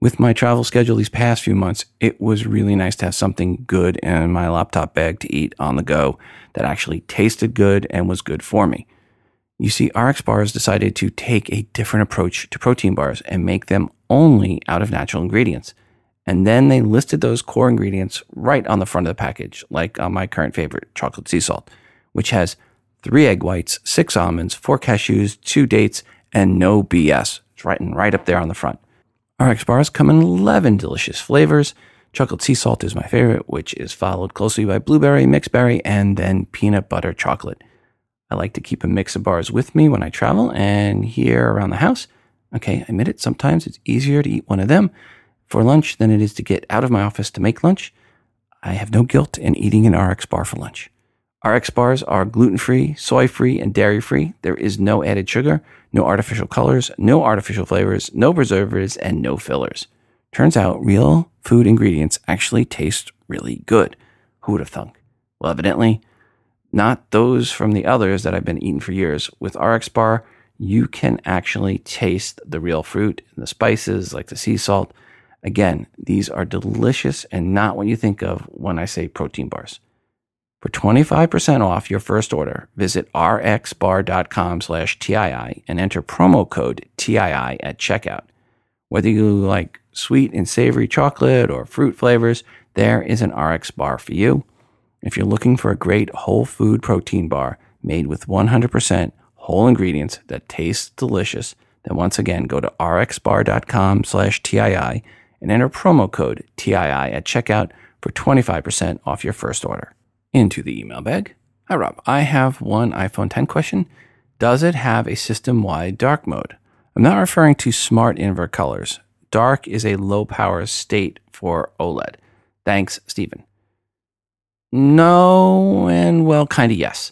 With my travel schedule these past few months, it was really nice to have something good in my laptop bag to eat on the go that actually tasted good and was good for me. You see, RX Bars decided to take a different approach to protein bars and make them only out of natural ingredients. And then they listed those core ingredients right on the front of the package, like on my current favorite, chocolate sea salt, which has three egg whites, six almonds, four cashews, two dates, and no BS. It's written right up there on the front. RX bars come in 11 delicious flavors. Chocolate sea salt is my favorite, which is followed closely by blueberry, mixed berry, and then peanut butter chocolate. I like to keep a mix of bars with me when I travel and here around the house. Okay, I admit it, sometimes it's easier to eat one of them for lunch than it is to get out of my office to make lunch. I have no guilt in eating an RX bar for lunch. RX bars are gluten free, soy free, and dairy free. There is no added sugar, no artificial colors, no artificial flavors, no preservatives, and no fillers. Turns out real food ingredients actually taste really good. Who would have thunk? Well, evidently, not those from the others that I've been eating for years. With RX Bar, you can actually taste the real fruit and the spices like the sea salt. Again, these are delicious and not what you think of when I say protein bars. For 25% off your first order, visit rxbar.com slash TII and enter promo code TII at checkout. Whether you like sweet and savory chocolate or fruit flavors, there is an RX bar for you. If you're looking for a great whole food protein bar made with 100% whole ingredients that tastes delicious, then once again go to rxbar.com slash TII and enter promo code TII at checkout for 25% off your first order. Into the email bag. Hi, Rob. I have one iPhone 10 question. Does it have a system wide dark mode? I'm not referring to smart invert colors. Dark is a low power state for OLED. Thanks, Stephen. No, and well, kind of yes.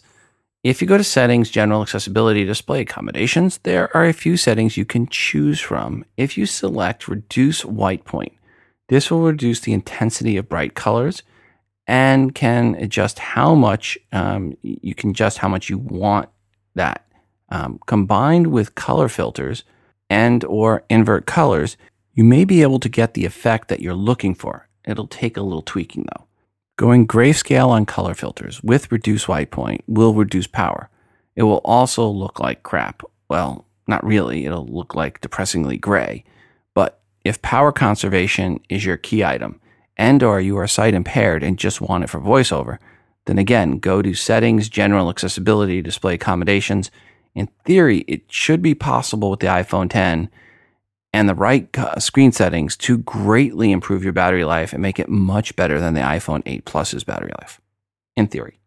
If you go to settings, general accessibility, display accommodations, there are a few settings you can choose from. If you select reduce white point, this will reduce the intensity of bright colors and can adjust how much um, you can adjust how much you want that. Um, combined with color filters and or invert colors, you may be able to get the effect that you're looking for. It'll take a little tweaking though. Going grayscale on color filters with reduced white point will reduce power. It will also look like crap. Well, not really. It'll look like depressingly gray. But if power conservation is your key item and or you are sight impaired and just want it for voiceover, then again, go to settings, general accessibility, display accommodations. In theory, it should be possible with the iPhone 10 and the right screen settings to greatly improve your battery life and make it much better than the iPhone 8 Plus's battery life, in theory.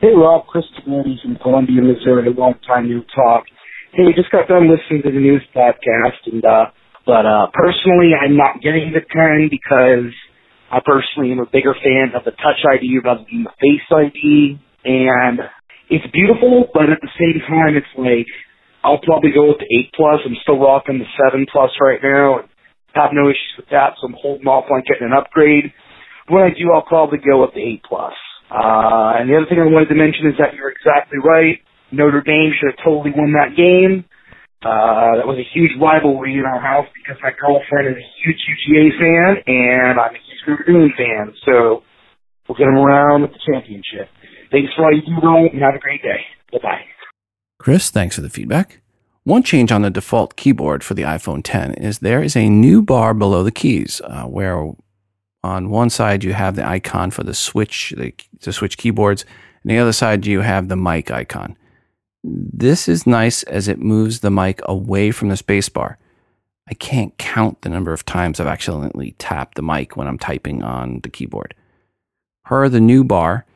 Hey, Rob, Chris Manny from Columbia, Missouri, long time new talk. Hey, just got done listening to the news podcast, and uh, but uh, personally, I'm not getting the 10 because I personally am a bigger fan of the Touch ID rather than the Face ID, and it's beautiful, but at the same time, it's like I'll probably go with the 8 Plus. I'm still rocking the 7 Plus right now. And have no issues with that, so I'm holding off on getting an upgrade. When I do, I'll probably go with the 8 Plus. Uh, and the other thing I wanted to mention is that you're exactly right. Notre Dame should have totally won that game. Uh, that was a huge rivalry in our house because my girlfriend is a huge UGA fan and I'm a Notre fan. So we'll get them around with the championship. Thanks for all you do, Ron, and have a great day. Bye bye. Chris, thanks for the feedback. One change on the default keyboard for the iPhone 10 is there is a new bar below the keys, uh, where on one side you have the icon for the switch, the, the switch keyboards, and the other side you have the mic icon. This is nice as it moves the mic away from the spacebar. I can't count the number of times I've accidentally tapped the mic when I'm typing on the keyboard. Per the new bar,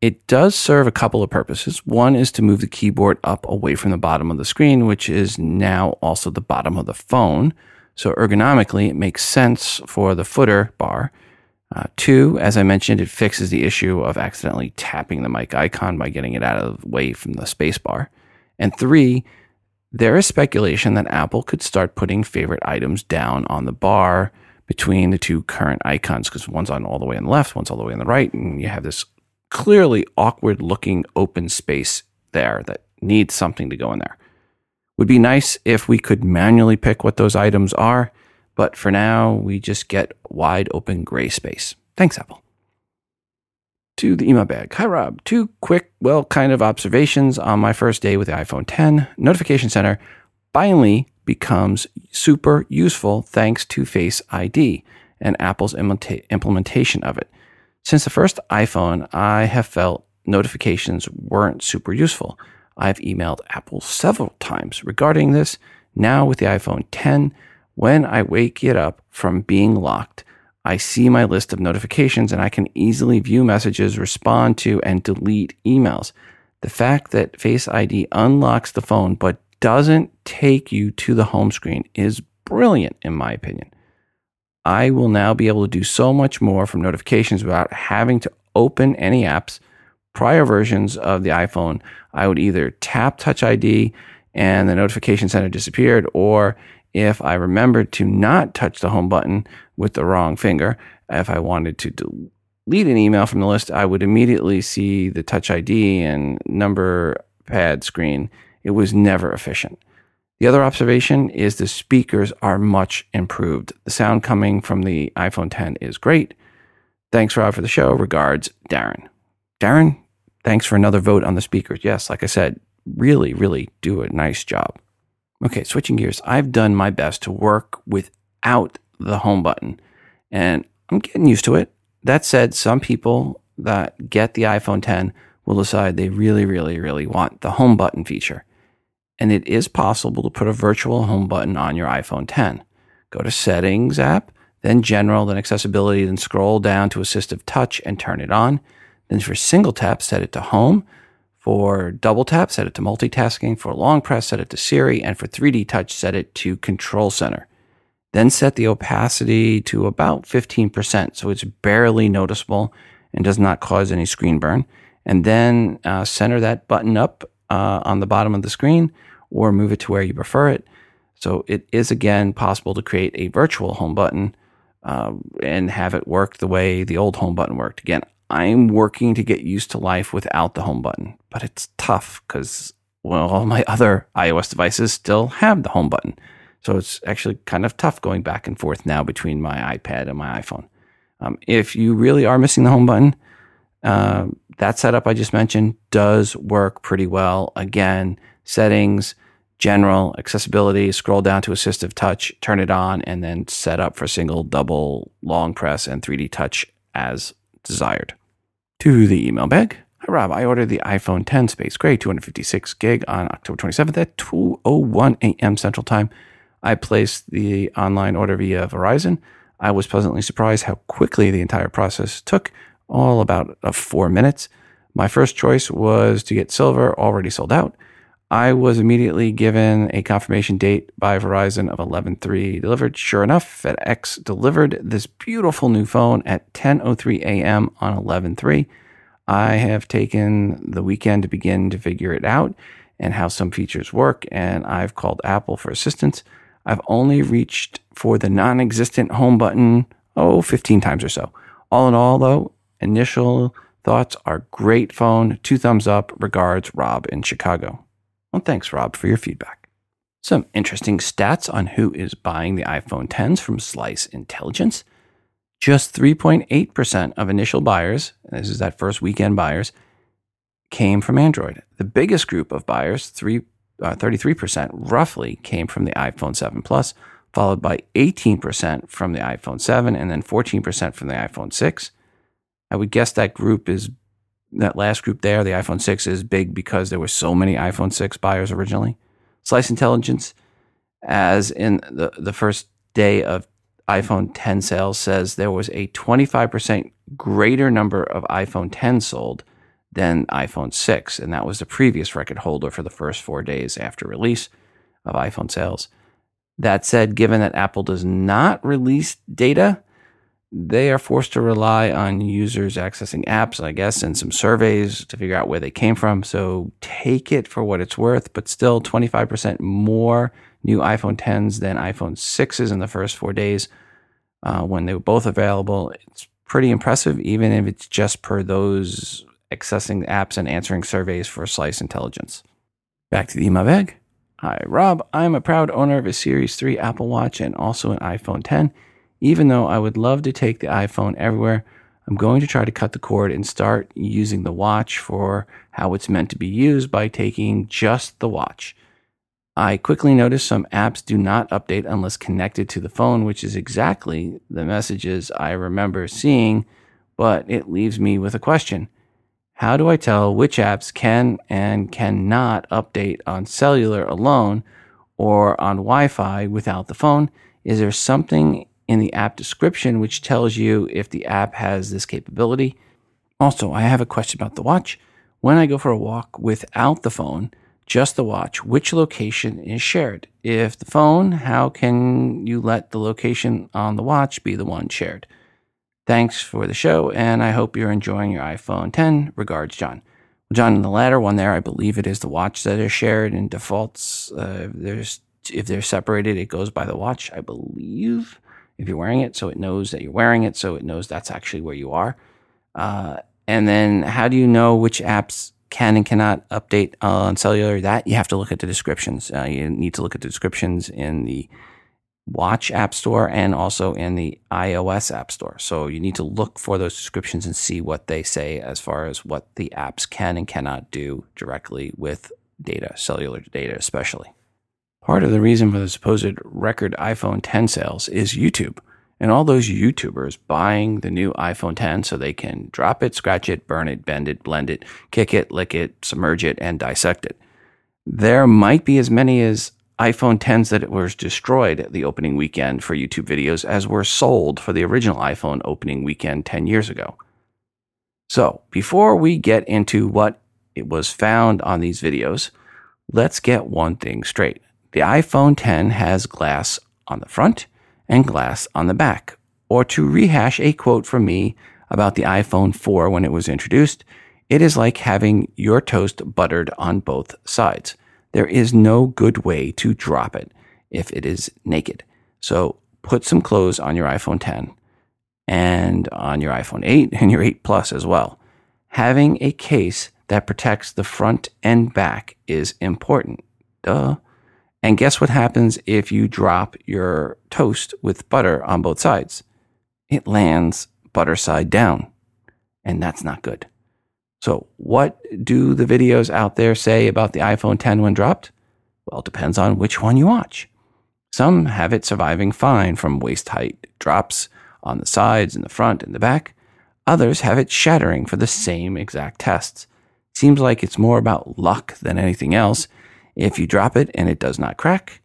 it does serve a couple of purposes. One is to move the keyboard up away from the bottom of the screen, which is now also the bottom of the phone. So ergonomically, it makes sense for the footer bar. Uh, two, as I mentioned, it fixes the issue of accidentally tapping the mic icon by getting it out of the way from the space bar. And three, there is speculation that Apple could start putting favorite items down on the bar between the two current icons because one's on all the way on the left, one's all the way on the right, and you have this clearly awkward looking open space there that needs something to go in there. Would be nice if we could manually pick what those items are, but for now, we just get wide open gray space. Thanks, Apple. To the email bag. Hi, Rob. Two quick, well, kind of observations on my first day with the iPhone 10. Notification Center finally becomes super useful thanks to Face ID and Apple's implementation of it. Since the first iPhone, I have felt notifications weren't super useful. I've emailed Apple several times regarding this. Now, with the iPhone 10, when I wake it up from being locked, I see my list of notifications and I can easily view messages, respond to, and delete emails. The fact that Face ID unlocks the phone but doesn't take you to the home screen is brilliant, in my opinion. I will now be able to do so much more from notifications without having to open any apps, prior versions of the iPhone, I would either tap Touch ID and the notification center disappeared, or if I remembered to not touch the home button with the wrong finger, if I wanted to delete an email from the list, I would immediately see the Touch ID and number pad screen. It was never efficient. The other observation is the speakers are much improved. The sound coming from the iPhone 10 is great. Thanks, Rob, for the show. Regards, Darren. Darren, thanks for another vote on the speakers. Yes, like I said, really, really do a nice job. Okay, switching gears. I've done my best to work without the home button, and I'm getting used to it. That said, some people that get the iPhone 10 will decide they really, really, really want the home button feature and it is possible to put a virtual home button on your iPhone 10. Go to Settings app, then General, then Accessibility, then scroll down to Assistive Touch and turn it on. Then for single tap, set it to Home. For double tap, set it to multitasking. For long press, set it to Siri. And for 3D touch, set it to Control Center. Then set the opacity to about 15%, so it's barely noticeable and does not cause any screen burn. And then uh, center that button up uh, on the bottom of the screen or move it to where you prefer it. So it is again possible to create a virtual home button uh, and have it work the way the old home button worked. Again, I'm working to get used to life without the home button, but it's tough because well, all my other iOS devices still have the home button. So it's actually kind of tough going back and forth now between my iPad and my iPhone. Um, if you really are missing the home button, uh, that setup I just mentioned does work pretty well. Again, settings, general, accessibility, scroll down to assistive touch, turn it on, and then set up for single, double, long press, and 3D touch as desired. To the email bag. Hi, Rob. I ordered the iPhone 10 Space Gray 256 gig on October 27th at 2.01 a.m. Central Time. I placed the online order via Verizon. I was pleasantly surprised how quickly the entire process took, all about uh, four minutes. My first choice was to get silver, already sold out. I was immediately given a confirmation date by Verizon of 11.3 delivered. Sure enough, FedEx delivered this beautiful new phone at 10.03 a.m. on 11.3. I have taken the weekend to begin to figure it out and how some features work, and I've called Apple for assistance. I've only reached for the non existent home button, oh, 15 times or so. All in all, though, initial thoughts are great phone. Two thumbs up. Regards, Rob in Chicago. Well, thanks, Rob, for your feedback. Some interesting stats on who is buying the iPhone 10s from Slice Intelligence. Just 3.8% of initial buyers, this is that first weekend buyers, came from Android. The biggest group of buyers, three, uh, 33%, roughly came from the iPhone 7 Plus, followed by 18% from the iPhone 7, and then 14% from the iPhone 6. I would guess that group is that last group there, the iPhone 6 is big because there were so many iPhone 6 buyers originally. Slice Intelligence, as in the, the first day of iPhone 10 sales, says there was a 25% greater number of iPhone 10 sold than iPhone 6. And that was the previous record holder for the first four days after release of iPhone sales. That said, given that Apple does not release data, they are forced to rely on users accessing apps, I guess, and some surveys to figure out where they came from. So take it for what it's worth, but still 25% more new iPhone 10s than iPhone 6s in the first four days uh, when they were both available. It's pretty impressive, even if it's just per those accessing apps and answering surveys for Slice Intelligence. Back to the email bag. Hi, Rob. I'm a proud owner of a Series 3 Apple Watch and also an iPhone 10. Even though I would love to take the iPhone everywhere, I'm going to try to cut the cord and start using the watch for how it's meant to be used by taking just the watch. I quickly noticed some apps do not update unless connected to the phone, which is exactly the messages I remember seeing, but it leaves me with a question. How do I tell which apps can and cannot update on cellular alone or on Wi Fi without the phone? Is there something in the app description, which tells you if the app has this capability. Also, I have a question about the watch. When I go for a walk without the phone, just the watch, which location is shared? If the phone, how can you let the location on the watch be the one shared? Thanks for the show, and I hope you're enjoying your iPhone 10. Regards, John. John, in the latter one there, I believe it is the watch that is shared in defaults. Uh, there's if they're separated, it goes by the watch, I believe. If you're wearing it, so it knows that you're wearing it, so it knows that's actually where you are. Uh, and then, how do you know which apps can and cannot update on cellular? That you have to look at the descriptions. Uh, you need to look at the descriptions in the Watch App Store and also in the iOS App Store. So you need to look for those descriptions and see what they say as far as what the apps can and cannot do directly with data, cellular data especially. Part of the reason for the supposed record iPhone 10 sales is YouTube and all those YouTubers buying the new iPhone 10 so they can drop it, scratch it, burn it, bend it, blend it, kick it, lick it, submerge it, and dissect it. There might be as many as iPhone 10s that were destroyed at the opening weekend for YouTube videos as were sold for the original iPhone opening weekend 10 years ago. So, before we get into what it was found on these videos, let's get one thing straight. The iPhone 10 has glass on the front and glass on the back. Or to rehash a quote from me about the iPhone 4 when it was introduced, it is like having your toast buttered on both sides. There is no good way to drop it if it is naked. So put some clothes on your iPhone 10 and on your iPhone 8 and your 8 Plus as well. Having a case that protects the front and back is important. Duh. And guess what happens if you drop your toast with butter on both sides? It lands butter side down. And that's not good. So, what do the videos out there say about the iPhone 10 when dropped? Well, it depends on which one you watch. Some have it surviving fine from waist height drops on the sides and the front and the back. Others have it shattering for the same exact tests. Seems like it's more about luck than anything else, if you drop it and it does not crack,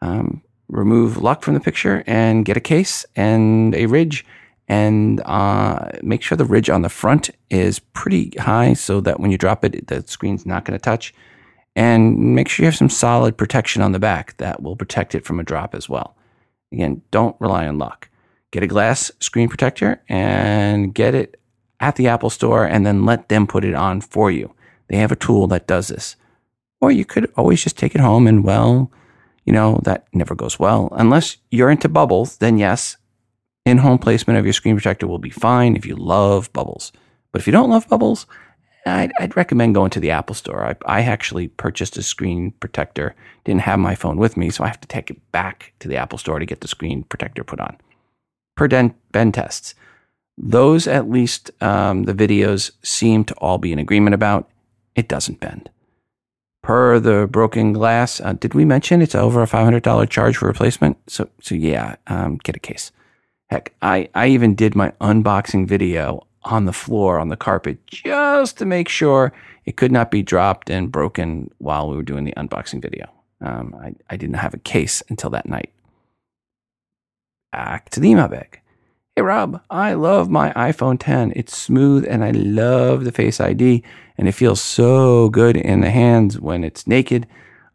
um, remove luck from the picture and get a case and a ridge and uh, make sure the ridge on the front is pretty high so that when you drop it, the screen's not going to touch. And make sure you have some solid protection on the back that will protect it from a drop as well. Again, don't rely on luck. Get a glass screen protector and get it at the Apple Store and then let them put it on for you. They have a tool that does this. Or you could always just take it home and, well, you know, that never goes well. Unless you're into bubbles, then yes, in home placement of your screen protector will be fine if you love bubbles. But if you don't love bubbles, I'd, I'd recommend going to the Apple Store. I, I, actually purchased a screen protector, didn't have my phone with me, so I have to take it back to the Apple Store to get the screen protector put on. Per den, bend tests, those at least um, the videos seem to all be in agreement about. It doesn't bend per the broken glass. Uh, did we mention it's over a $500 charge for replacement? So, so yeah, um, get a case. Heck, I, I even did my unboxing video on the floor on the carpet just to make sure it could not be dropped and broken while we were doing the unboxing video. Um, I, I didn't have a case until that night. Back to the email bag. Hey Rob, I love my iPhone 10. It's smooth and I love the Face ID and it feels so good in the hands when it's naked.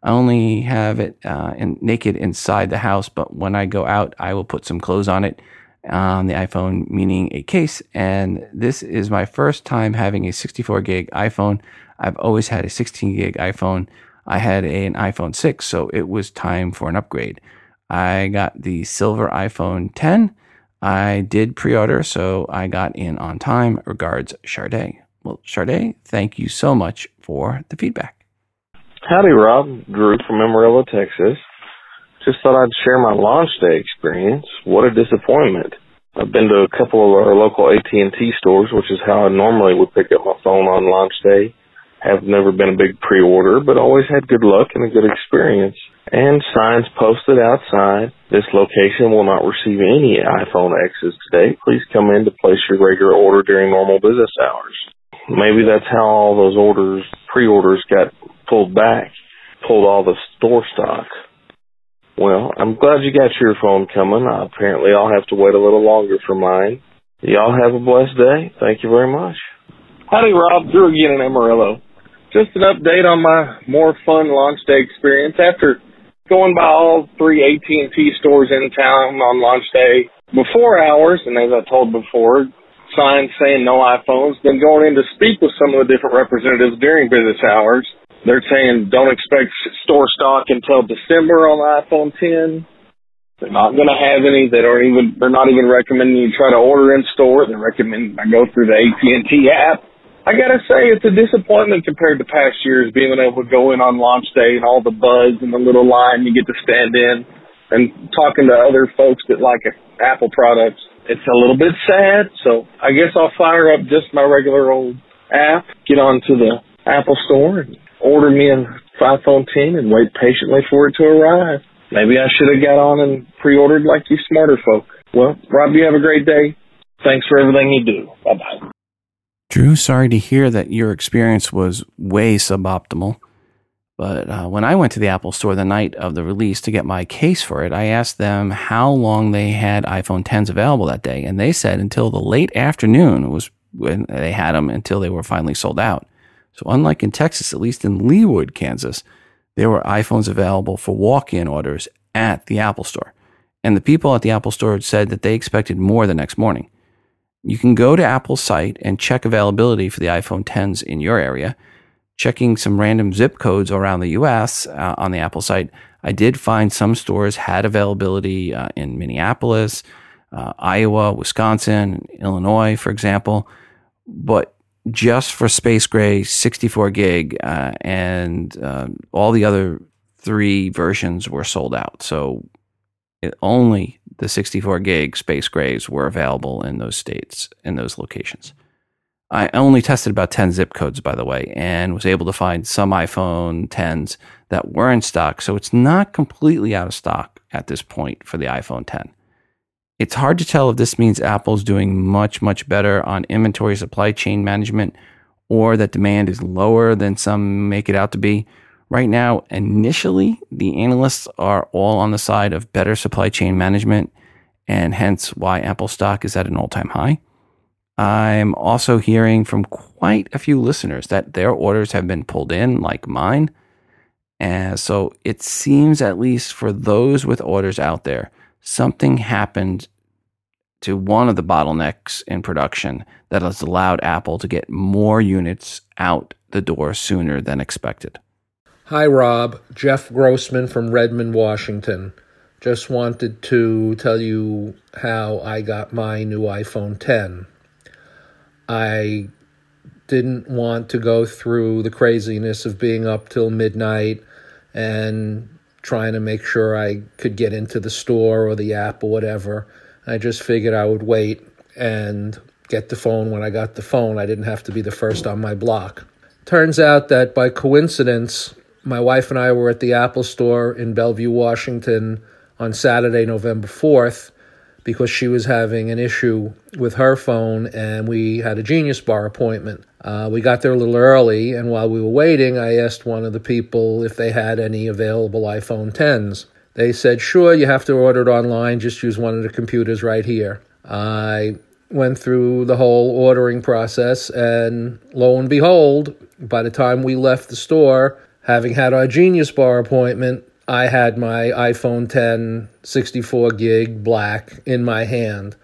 I only have it uh, in, naked inside the house, but when I go out, I will put some clothes on it on the iPhone, meaning a case. And this is my first time having a 64 gig iPhone. I've always had a 16 gig iPhone. I had a, an iPhone 6, so it was time for an upgrade. I got the silver iPhone 10 I did pre order, so I got in on time. Regards, Charday. Well, Charday, thank you so much for the feedback. Howdy, Rob. Drew from Amarillo, Texas. Just thought I'd share my launch day experience. What a disappointment. I've been to a couple of our local AT&T stores, which is how I normally would pick up my phone on launch day. Have never been a big pre-order, but always had good luck and a good experience and signs posted outside. This location will not receive any iPhone X's today. Please come in to place your regular order during normal business hours. Maybe that's how all those orders, pre-orders got pulled back, pulled all the store stock. Well, I'm glad you got your phone coming. Apparently I'll have to wait a little longer for mine. Y'all have a blessed day. Thank you very much. Howdy, Rob. Drew again in Amarillo. Just an update on my more fun launch day experience. After going by all three AT&T stores in town on launch day before hours, and as I told before, signs saying no iPhones. Then going in to speak with some of the different representatives during business hours, they're saying don't expect store stock until December on iPhone 10. They're not going to have any. They don't even. They're not even recommending you try to order in store. They recommend I go through the AT&T app. I gotta say, it's a disappointment compared to past years being able to go in on launch day and all the buzz and the little line you get to stand in and talking to other folks that like Apple products. It's a little bit sad, so I guess I'll fire up just my regular old app, get onto the Apple store and order me an iPhone 10 and wait patiently for it to arrive. Maybe I should have got on and pre-ordered like you smarter folk. Well, Rob, you have a great day. Thanks for everything you do. Bye bye. Drew, sorry to hear that your experience was way suboptimal. But uh, when I went to the Apple store the night of the release to get my case for it, I asked them how long they had iPhone 10s available that day. And they said until the late afternoon was when they had them until they were finally sold out. So, unlike in Texas, at least in Leawood, Kansas, there were iPhones available for walk in orders at the Apple store. And the people at the Apple store said that they expected more the next morning. You can go to Apple's site and check availability for the iPhone 10s in your area. Checking some random zip codes around the US uh, on the Apple site, I did find some stores had availability uh, in Minneapolis, uh, Iowa, Wisconsin, Illinois, for example. But just for Space Gray 64 gig uh, and uh, all the other three versions were sold out. So it only the 64 gig Space Grays were available in those states, in those locations. I only tested about 10 zip codes, by the way, and was able to find some iPhone 10s that were in stock. So it's not completely out of stock at this point for the iPhone 10. It's hard to tell if this means Apple's doing much, much better on inventory supply chain management or that demand is lower than some make it out to be, Right now, initially, the analysts are all on the side of better supply chain management, and hence why Apple stock is at an all time high. I'm also hearing from quite a few listeners that their orders have been pulled in, like mine. And so it seems, at least for those with orders out there, something happened to one of the bottlenecks in production that has allowed Apple to get more units out the door sooner than expected. Hi, Rob. Jeff Grossman from Redmond, Washington. Just wanted to tell you how I got my new iPhone 10. I didn't want to go through the craziness of being up till midnight and trying to make sure I could get into the store or the app or whatever. I just figured I would wait and get the phone when I got the phone. I didn't have to be the first on my block. Turns out that by coincidence, my wife and I were at the Apple store in Bellevue, Washington on Saturday, November 4th, because she was having an issue with her phone and we had a Genius Bar appointment. Uh, we got there a little early, and while we were waiting, I asked one of the people if they had any available iPhone 10s. They said, sure, you have to order it online, just use one of the computers right here. I went through the whole ordering process, and lo and behold, by the time we left the store, having had our Genius Bar appointment, I had my iPhone 10 64 gig black in my hand.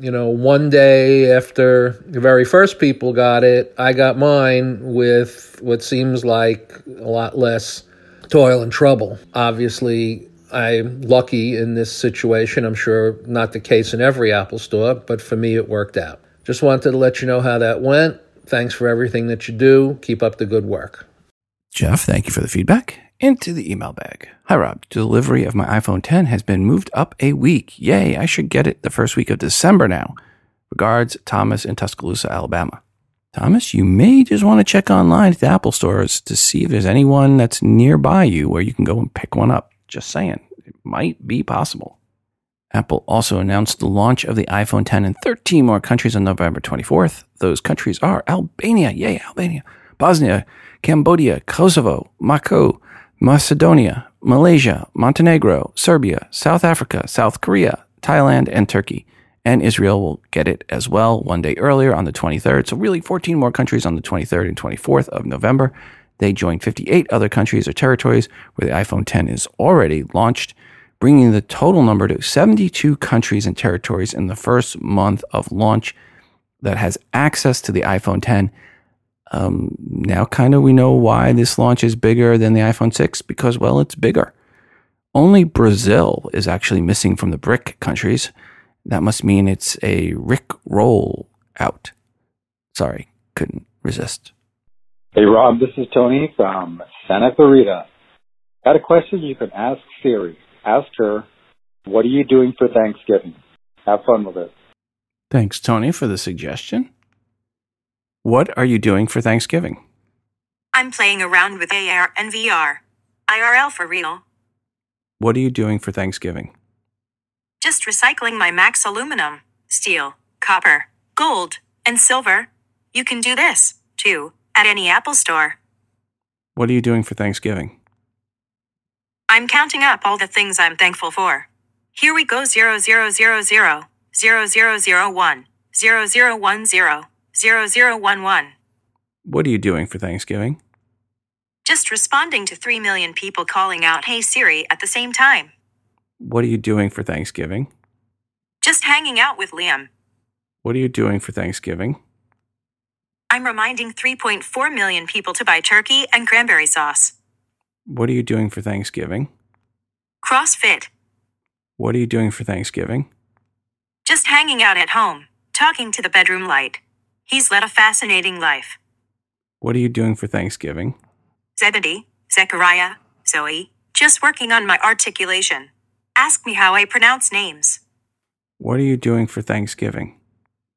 You know, one day after the very first people got it, I got mine with what seems like a lot less toil and trouble. Obviously, I'm lucky in this situation. I'm sure not the case in every Apple store, but for me, it worked out. Just wanted to let you know how that went. Thanks for everything that you do. Keep up the good work. Jeff, thank you for the feedback. Into the email bag. Hi, Rob. Delivery of my iPhone 10 has been moved up a week. Yay, I should get it the first week of December now. Regards, Thomas in Tuscaloosa, Alabama. Thomas, you may just want to check online at the Apple stores to see if there's anyone that's nearby you where you can go and pick one up. Just saying, it might be possible. Apple also announced the launch of the iPhone 10 in 13 more countries on November 24th. Those countries are Albania, yay, Albania, Bosnia, Cambodia, Kosovo, Mako, Macedonia, Malaysia, Montenegro, Serbia, South Africa, South Korea, Thailand, and Turkey. And Israel will get it as well one day earlier on the 23rd. So, really, 14 more countries on the 23rd and 24th of November. They joined 58 other countries or territories where the iPhone 10 is already launched, bringing the total number to 72 countries and territories in the first month of launch that has access to the iPhone 10. Um, now, kind of, we know why this launch is bigger than the iPhone 6 because, well, it's bigger. Only Brazil is actually missing from the BRIC countries. That must mean it's a Rick roll out. Sorry, couldn't resist. Hey Rob, this is Tony from Santa Clarita. Got a question you can ask Siri. Ask her, what are you doing for Thanksgiving? Have fun with it. Thanks, Tony, for the suggestion. What are you doing for Thanksgiving? I'm playing around with AR and VR. IRL for real. What are you doing for Thanksgiving? Just recycling my max aluminum, steel, copper, gold, and silver. You can do this, too, at any Apple store. What are you doing for Thanksgiving? I'm counting up all the things I'm thankful for. Here we go 0000, 0001, 0010, 0011. What are you doing for Thanksgiving? Just responding to 3 million people calling out Hey Siri at the same time. What are you doing for Thanksgiving? Just hanging out with Liam. What are you doing for Thanksgiving? I'm reminding 3.4 million people to buy turkey and cranberry sauce. What are you doing for Thanksgiving? CrossFit. What are you doing for Thanksgiving? Just hanging out at home, talking to the bedroom light. He's led a fascinating life. What are you doing for Thanksgiving? Zebedee, Zechariah, Zoe, just working on my articulation. Ask me how I pronounce names. What are you doing for Thanksgiving?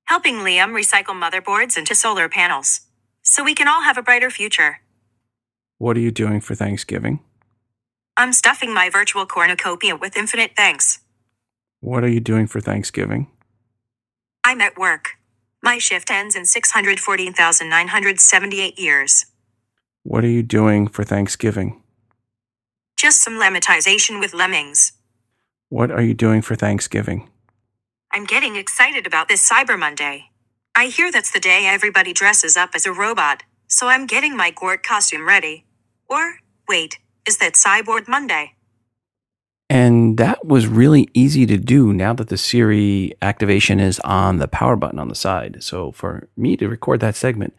Helping Liam recycle motherboards into solar panels. So we can all have a brighter future. What are you doing for Thanksgiving? I'm stuffing my virtual cornucopia with infinite thanks. What are you doing for Thanksgiving? I'm at work. My shift ends in 614,978 years. What are you doing for Thanksgiving? Just some lemmatization with lemmings. What are you doing for Thanksgiving? I'm getting excited about this Cyber Monday. I hear that's the day everybody dresses up as a robot, so I'm getting my Gort costume ready. Or, wait, is that Cyborg Monday? And that was really easy to do now that the Siri activation is on the power button on the side. So for me to record that segment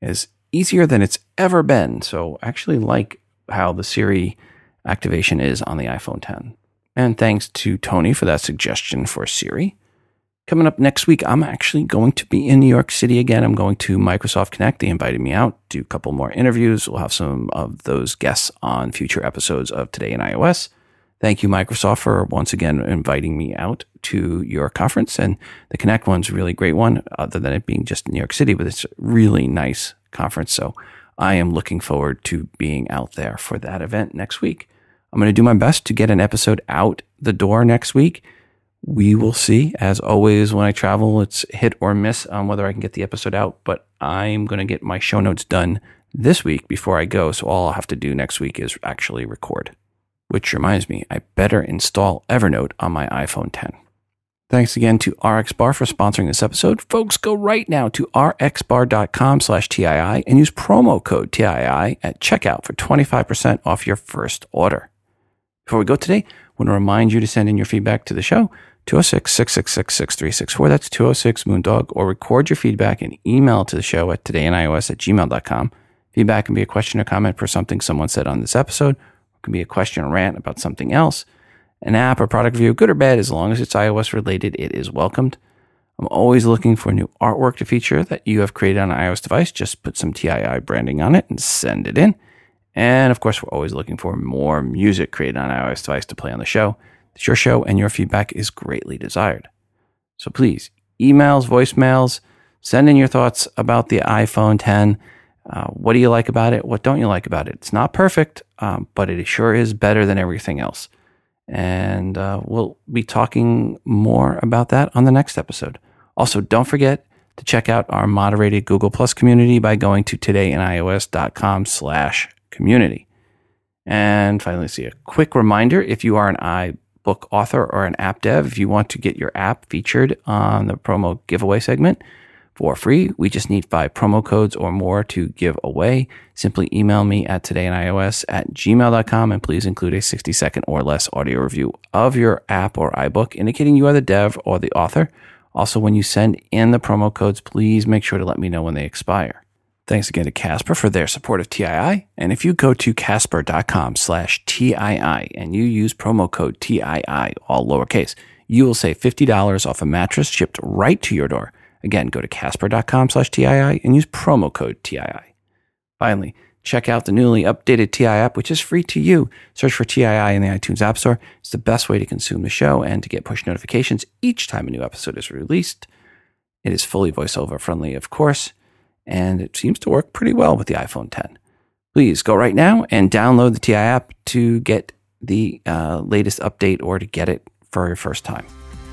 is easier than it's ever been. So I actually like how the Siri activation is on the iPhone 10. And thanks to Tony for that suggestion for Siri. Coming up next week, I'm actually going to be in New York City again. I'm going to Microsoft Connect. They invited me out, to do a couple more interviews. We'll have some of those guests on future episodes of Today in iOS. Thank you, Microsoft, for once again inviting me out to your conference. And the Connect one's a really great one, other than it being just New York City, but it's a really nice conference. So I am looking forward to being out there for that event next week. I'm going to do my best to get an episode out the door next week we will see. As always, when I travel, it's hit or miss on whether I can get the episode out, but I'm going to get my show notes done this week before I go. So all I'll have to do next week is actually record. Which reminds me, I better install Evernote on my iPhone 10. Thanks again to RxBar for sponsoring this episode. Folks, go right now to rxbar.com slash TII and use promo code TII at checkout for 25% off your first order. Before we go today, I want to remind you to send in your feedback to the show 206 666 6364. That's 206 Moondog. Or record your feedback and email to the show at todayinios at gmail.com. Feedback can be a question or comment for something someone said on this episode. It can be a question or rant about something else. An app or product review, good or bad, as long as it's iOS related, it is welcomed. I'm always looking for new artwork to feature that you have created on an iOS device. Just put some TII branding on it and send it in. And of course, we're always looking for more music created on an iOS device to play on the show. It's your show and your feedback is greatly desired. So please, emails, voicemails, send in your thoughts about the iPhone 10. Uh, what do you like about it? What don't you like about it? It's not perfect, um, but it sure is better than everything else. And uh, we'll be talking more about that on the next episode. Also, don't forget to check out our moderated Google Plus community by going to todayinios.com slash community. And finally, see a quick reminder if you are an iBook author or an app dev, if you want to get your app featured on the promo giveaway segment for free. We just need five promo codes or more to give away. Simply email me at todayinios at gmail.com and please include a 60 second or less audio review of your app or iBook indicating you are the dev or the author. Also, when you send in the promo codes, please make sure to let me know when they expire. Thanks again to Casper for their support of TII. And if you go to casper.com slash TII and you use promo code TII, all lowercase, you will save $50 off a mattress shipped right to your door. Again, go to casper.com slash TII and use promo code TII. Finally, check out the newly updated TI app, which is free to you. Search for TII in the iTunes App Store. It's the best way to consume the show and to get push notifications each time a new episode is released. It is fully voiceover friendly, of course, and it seems to work pretty well with the iPhone 10. Please go right now and download the TI app to get the uh, latest update or to get it for your first time.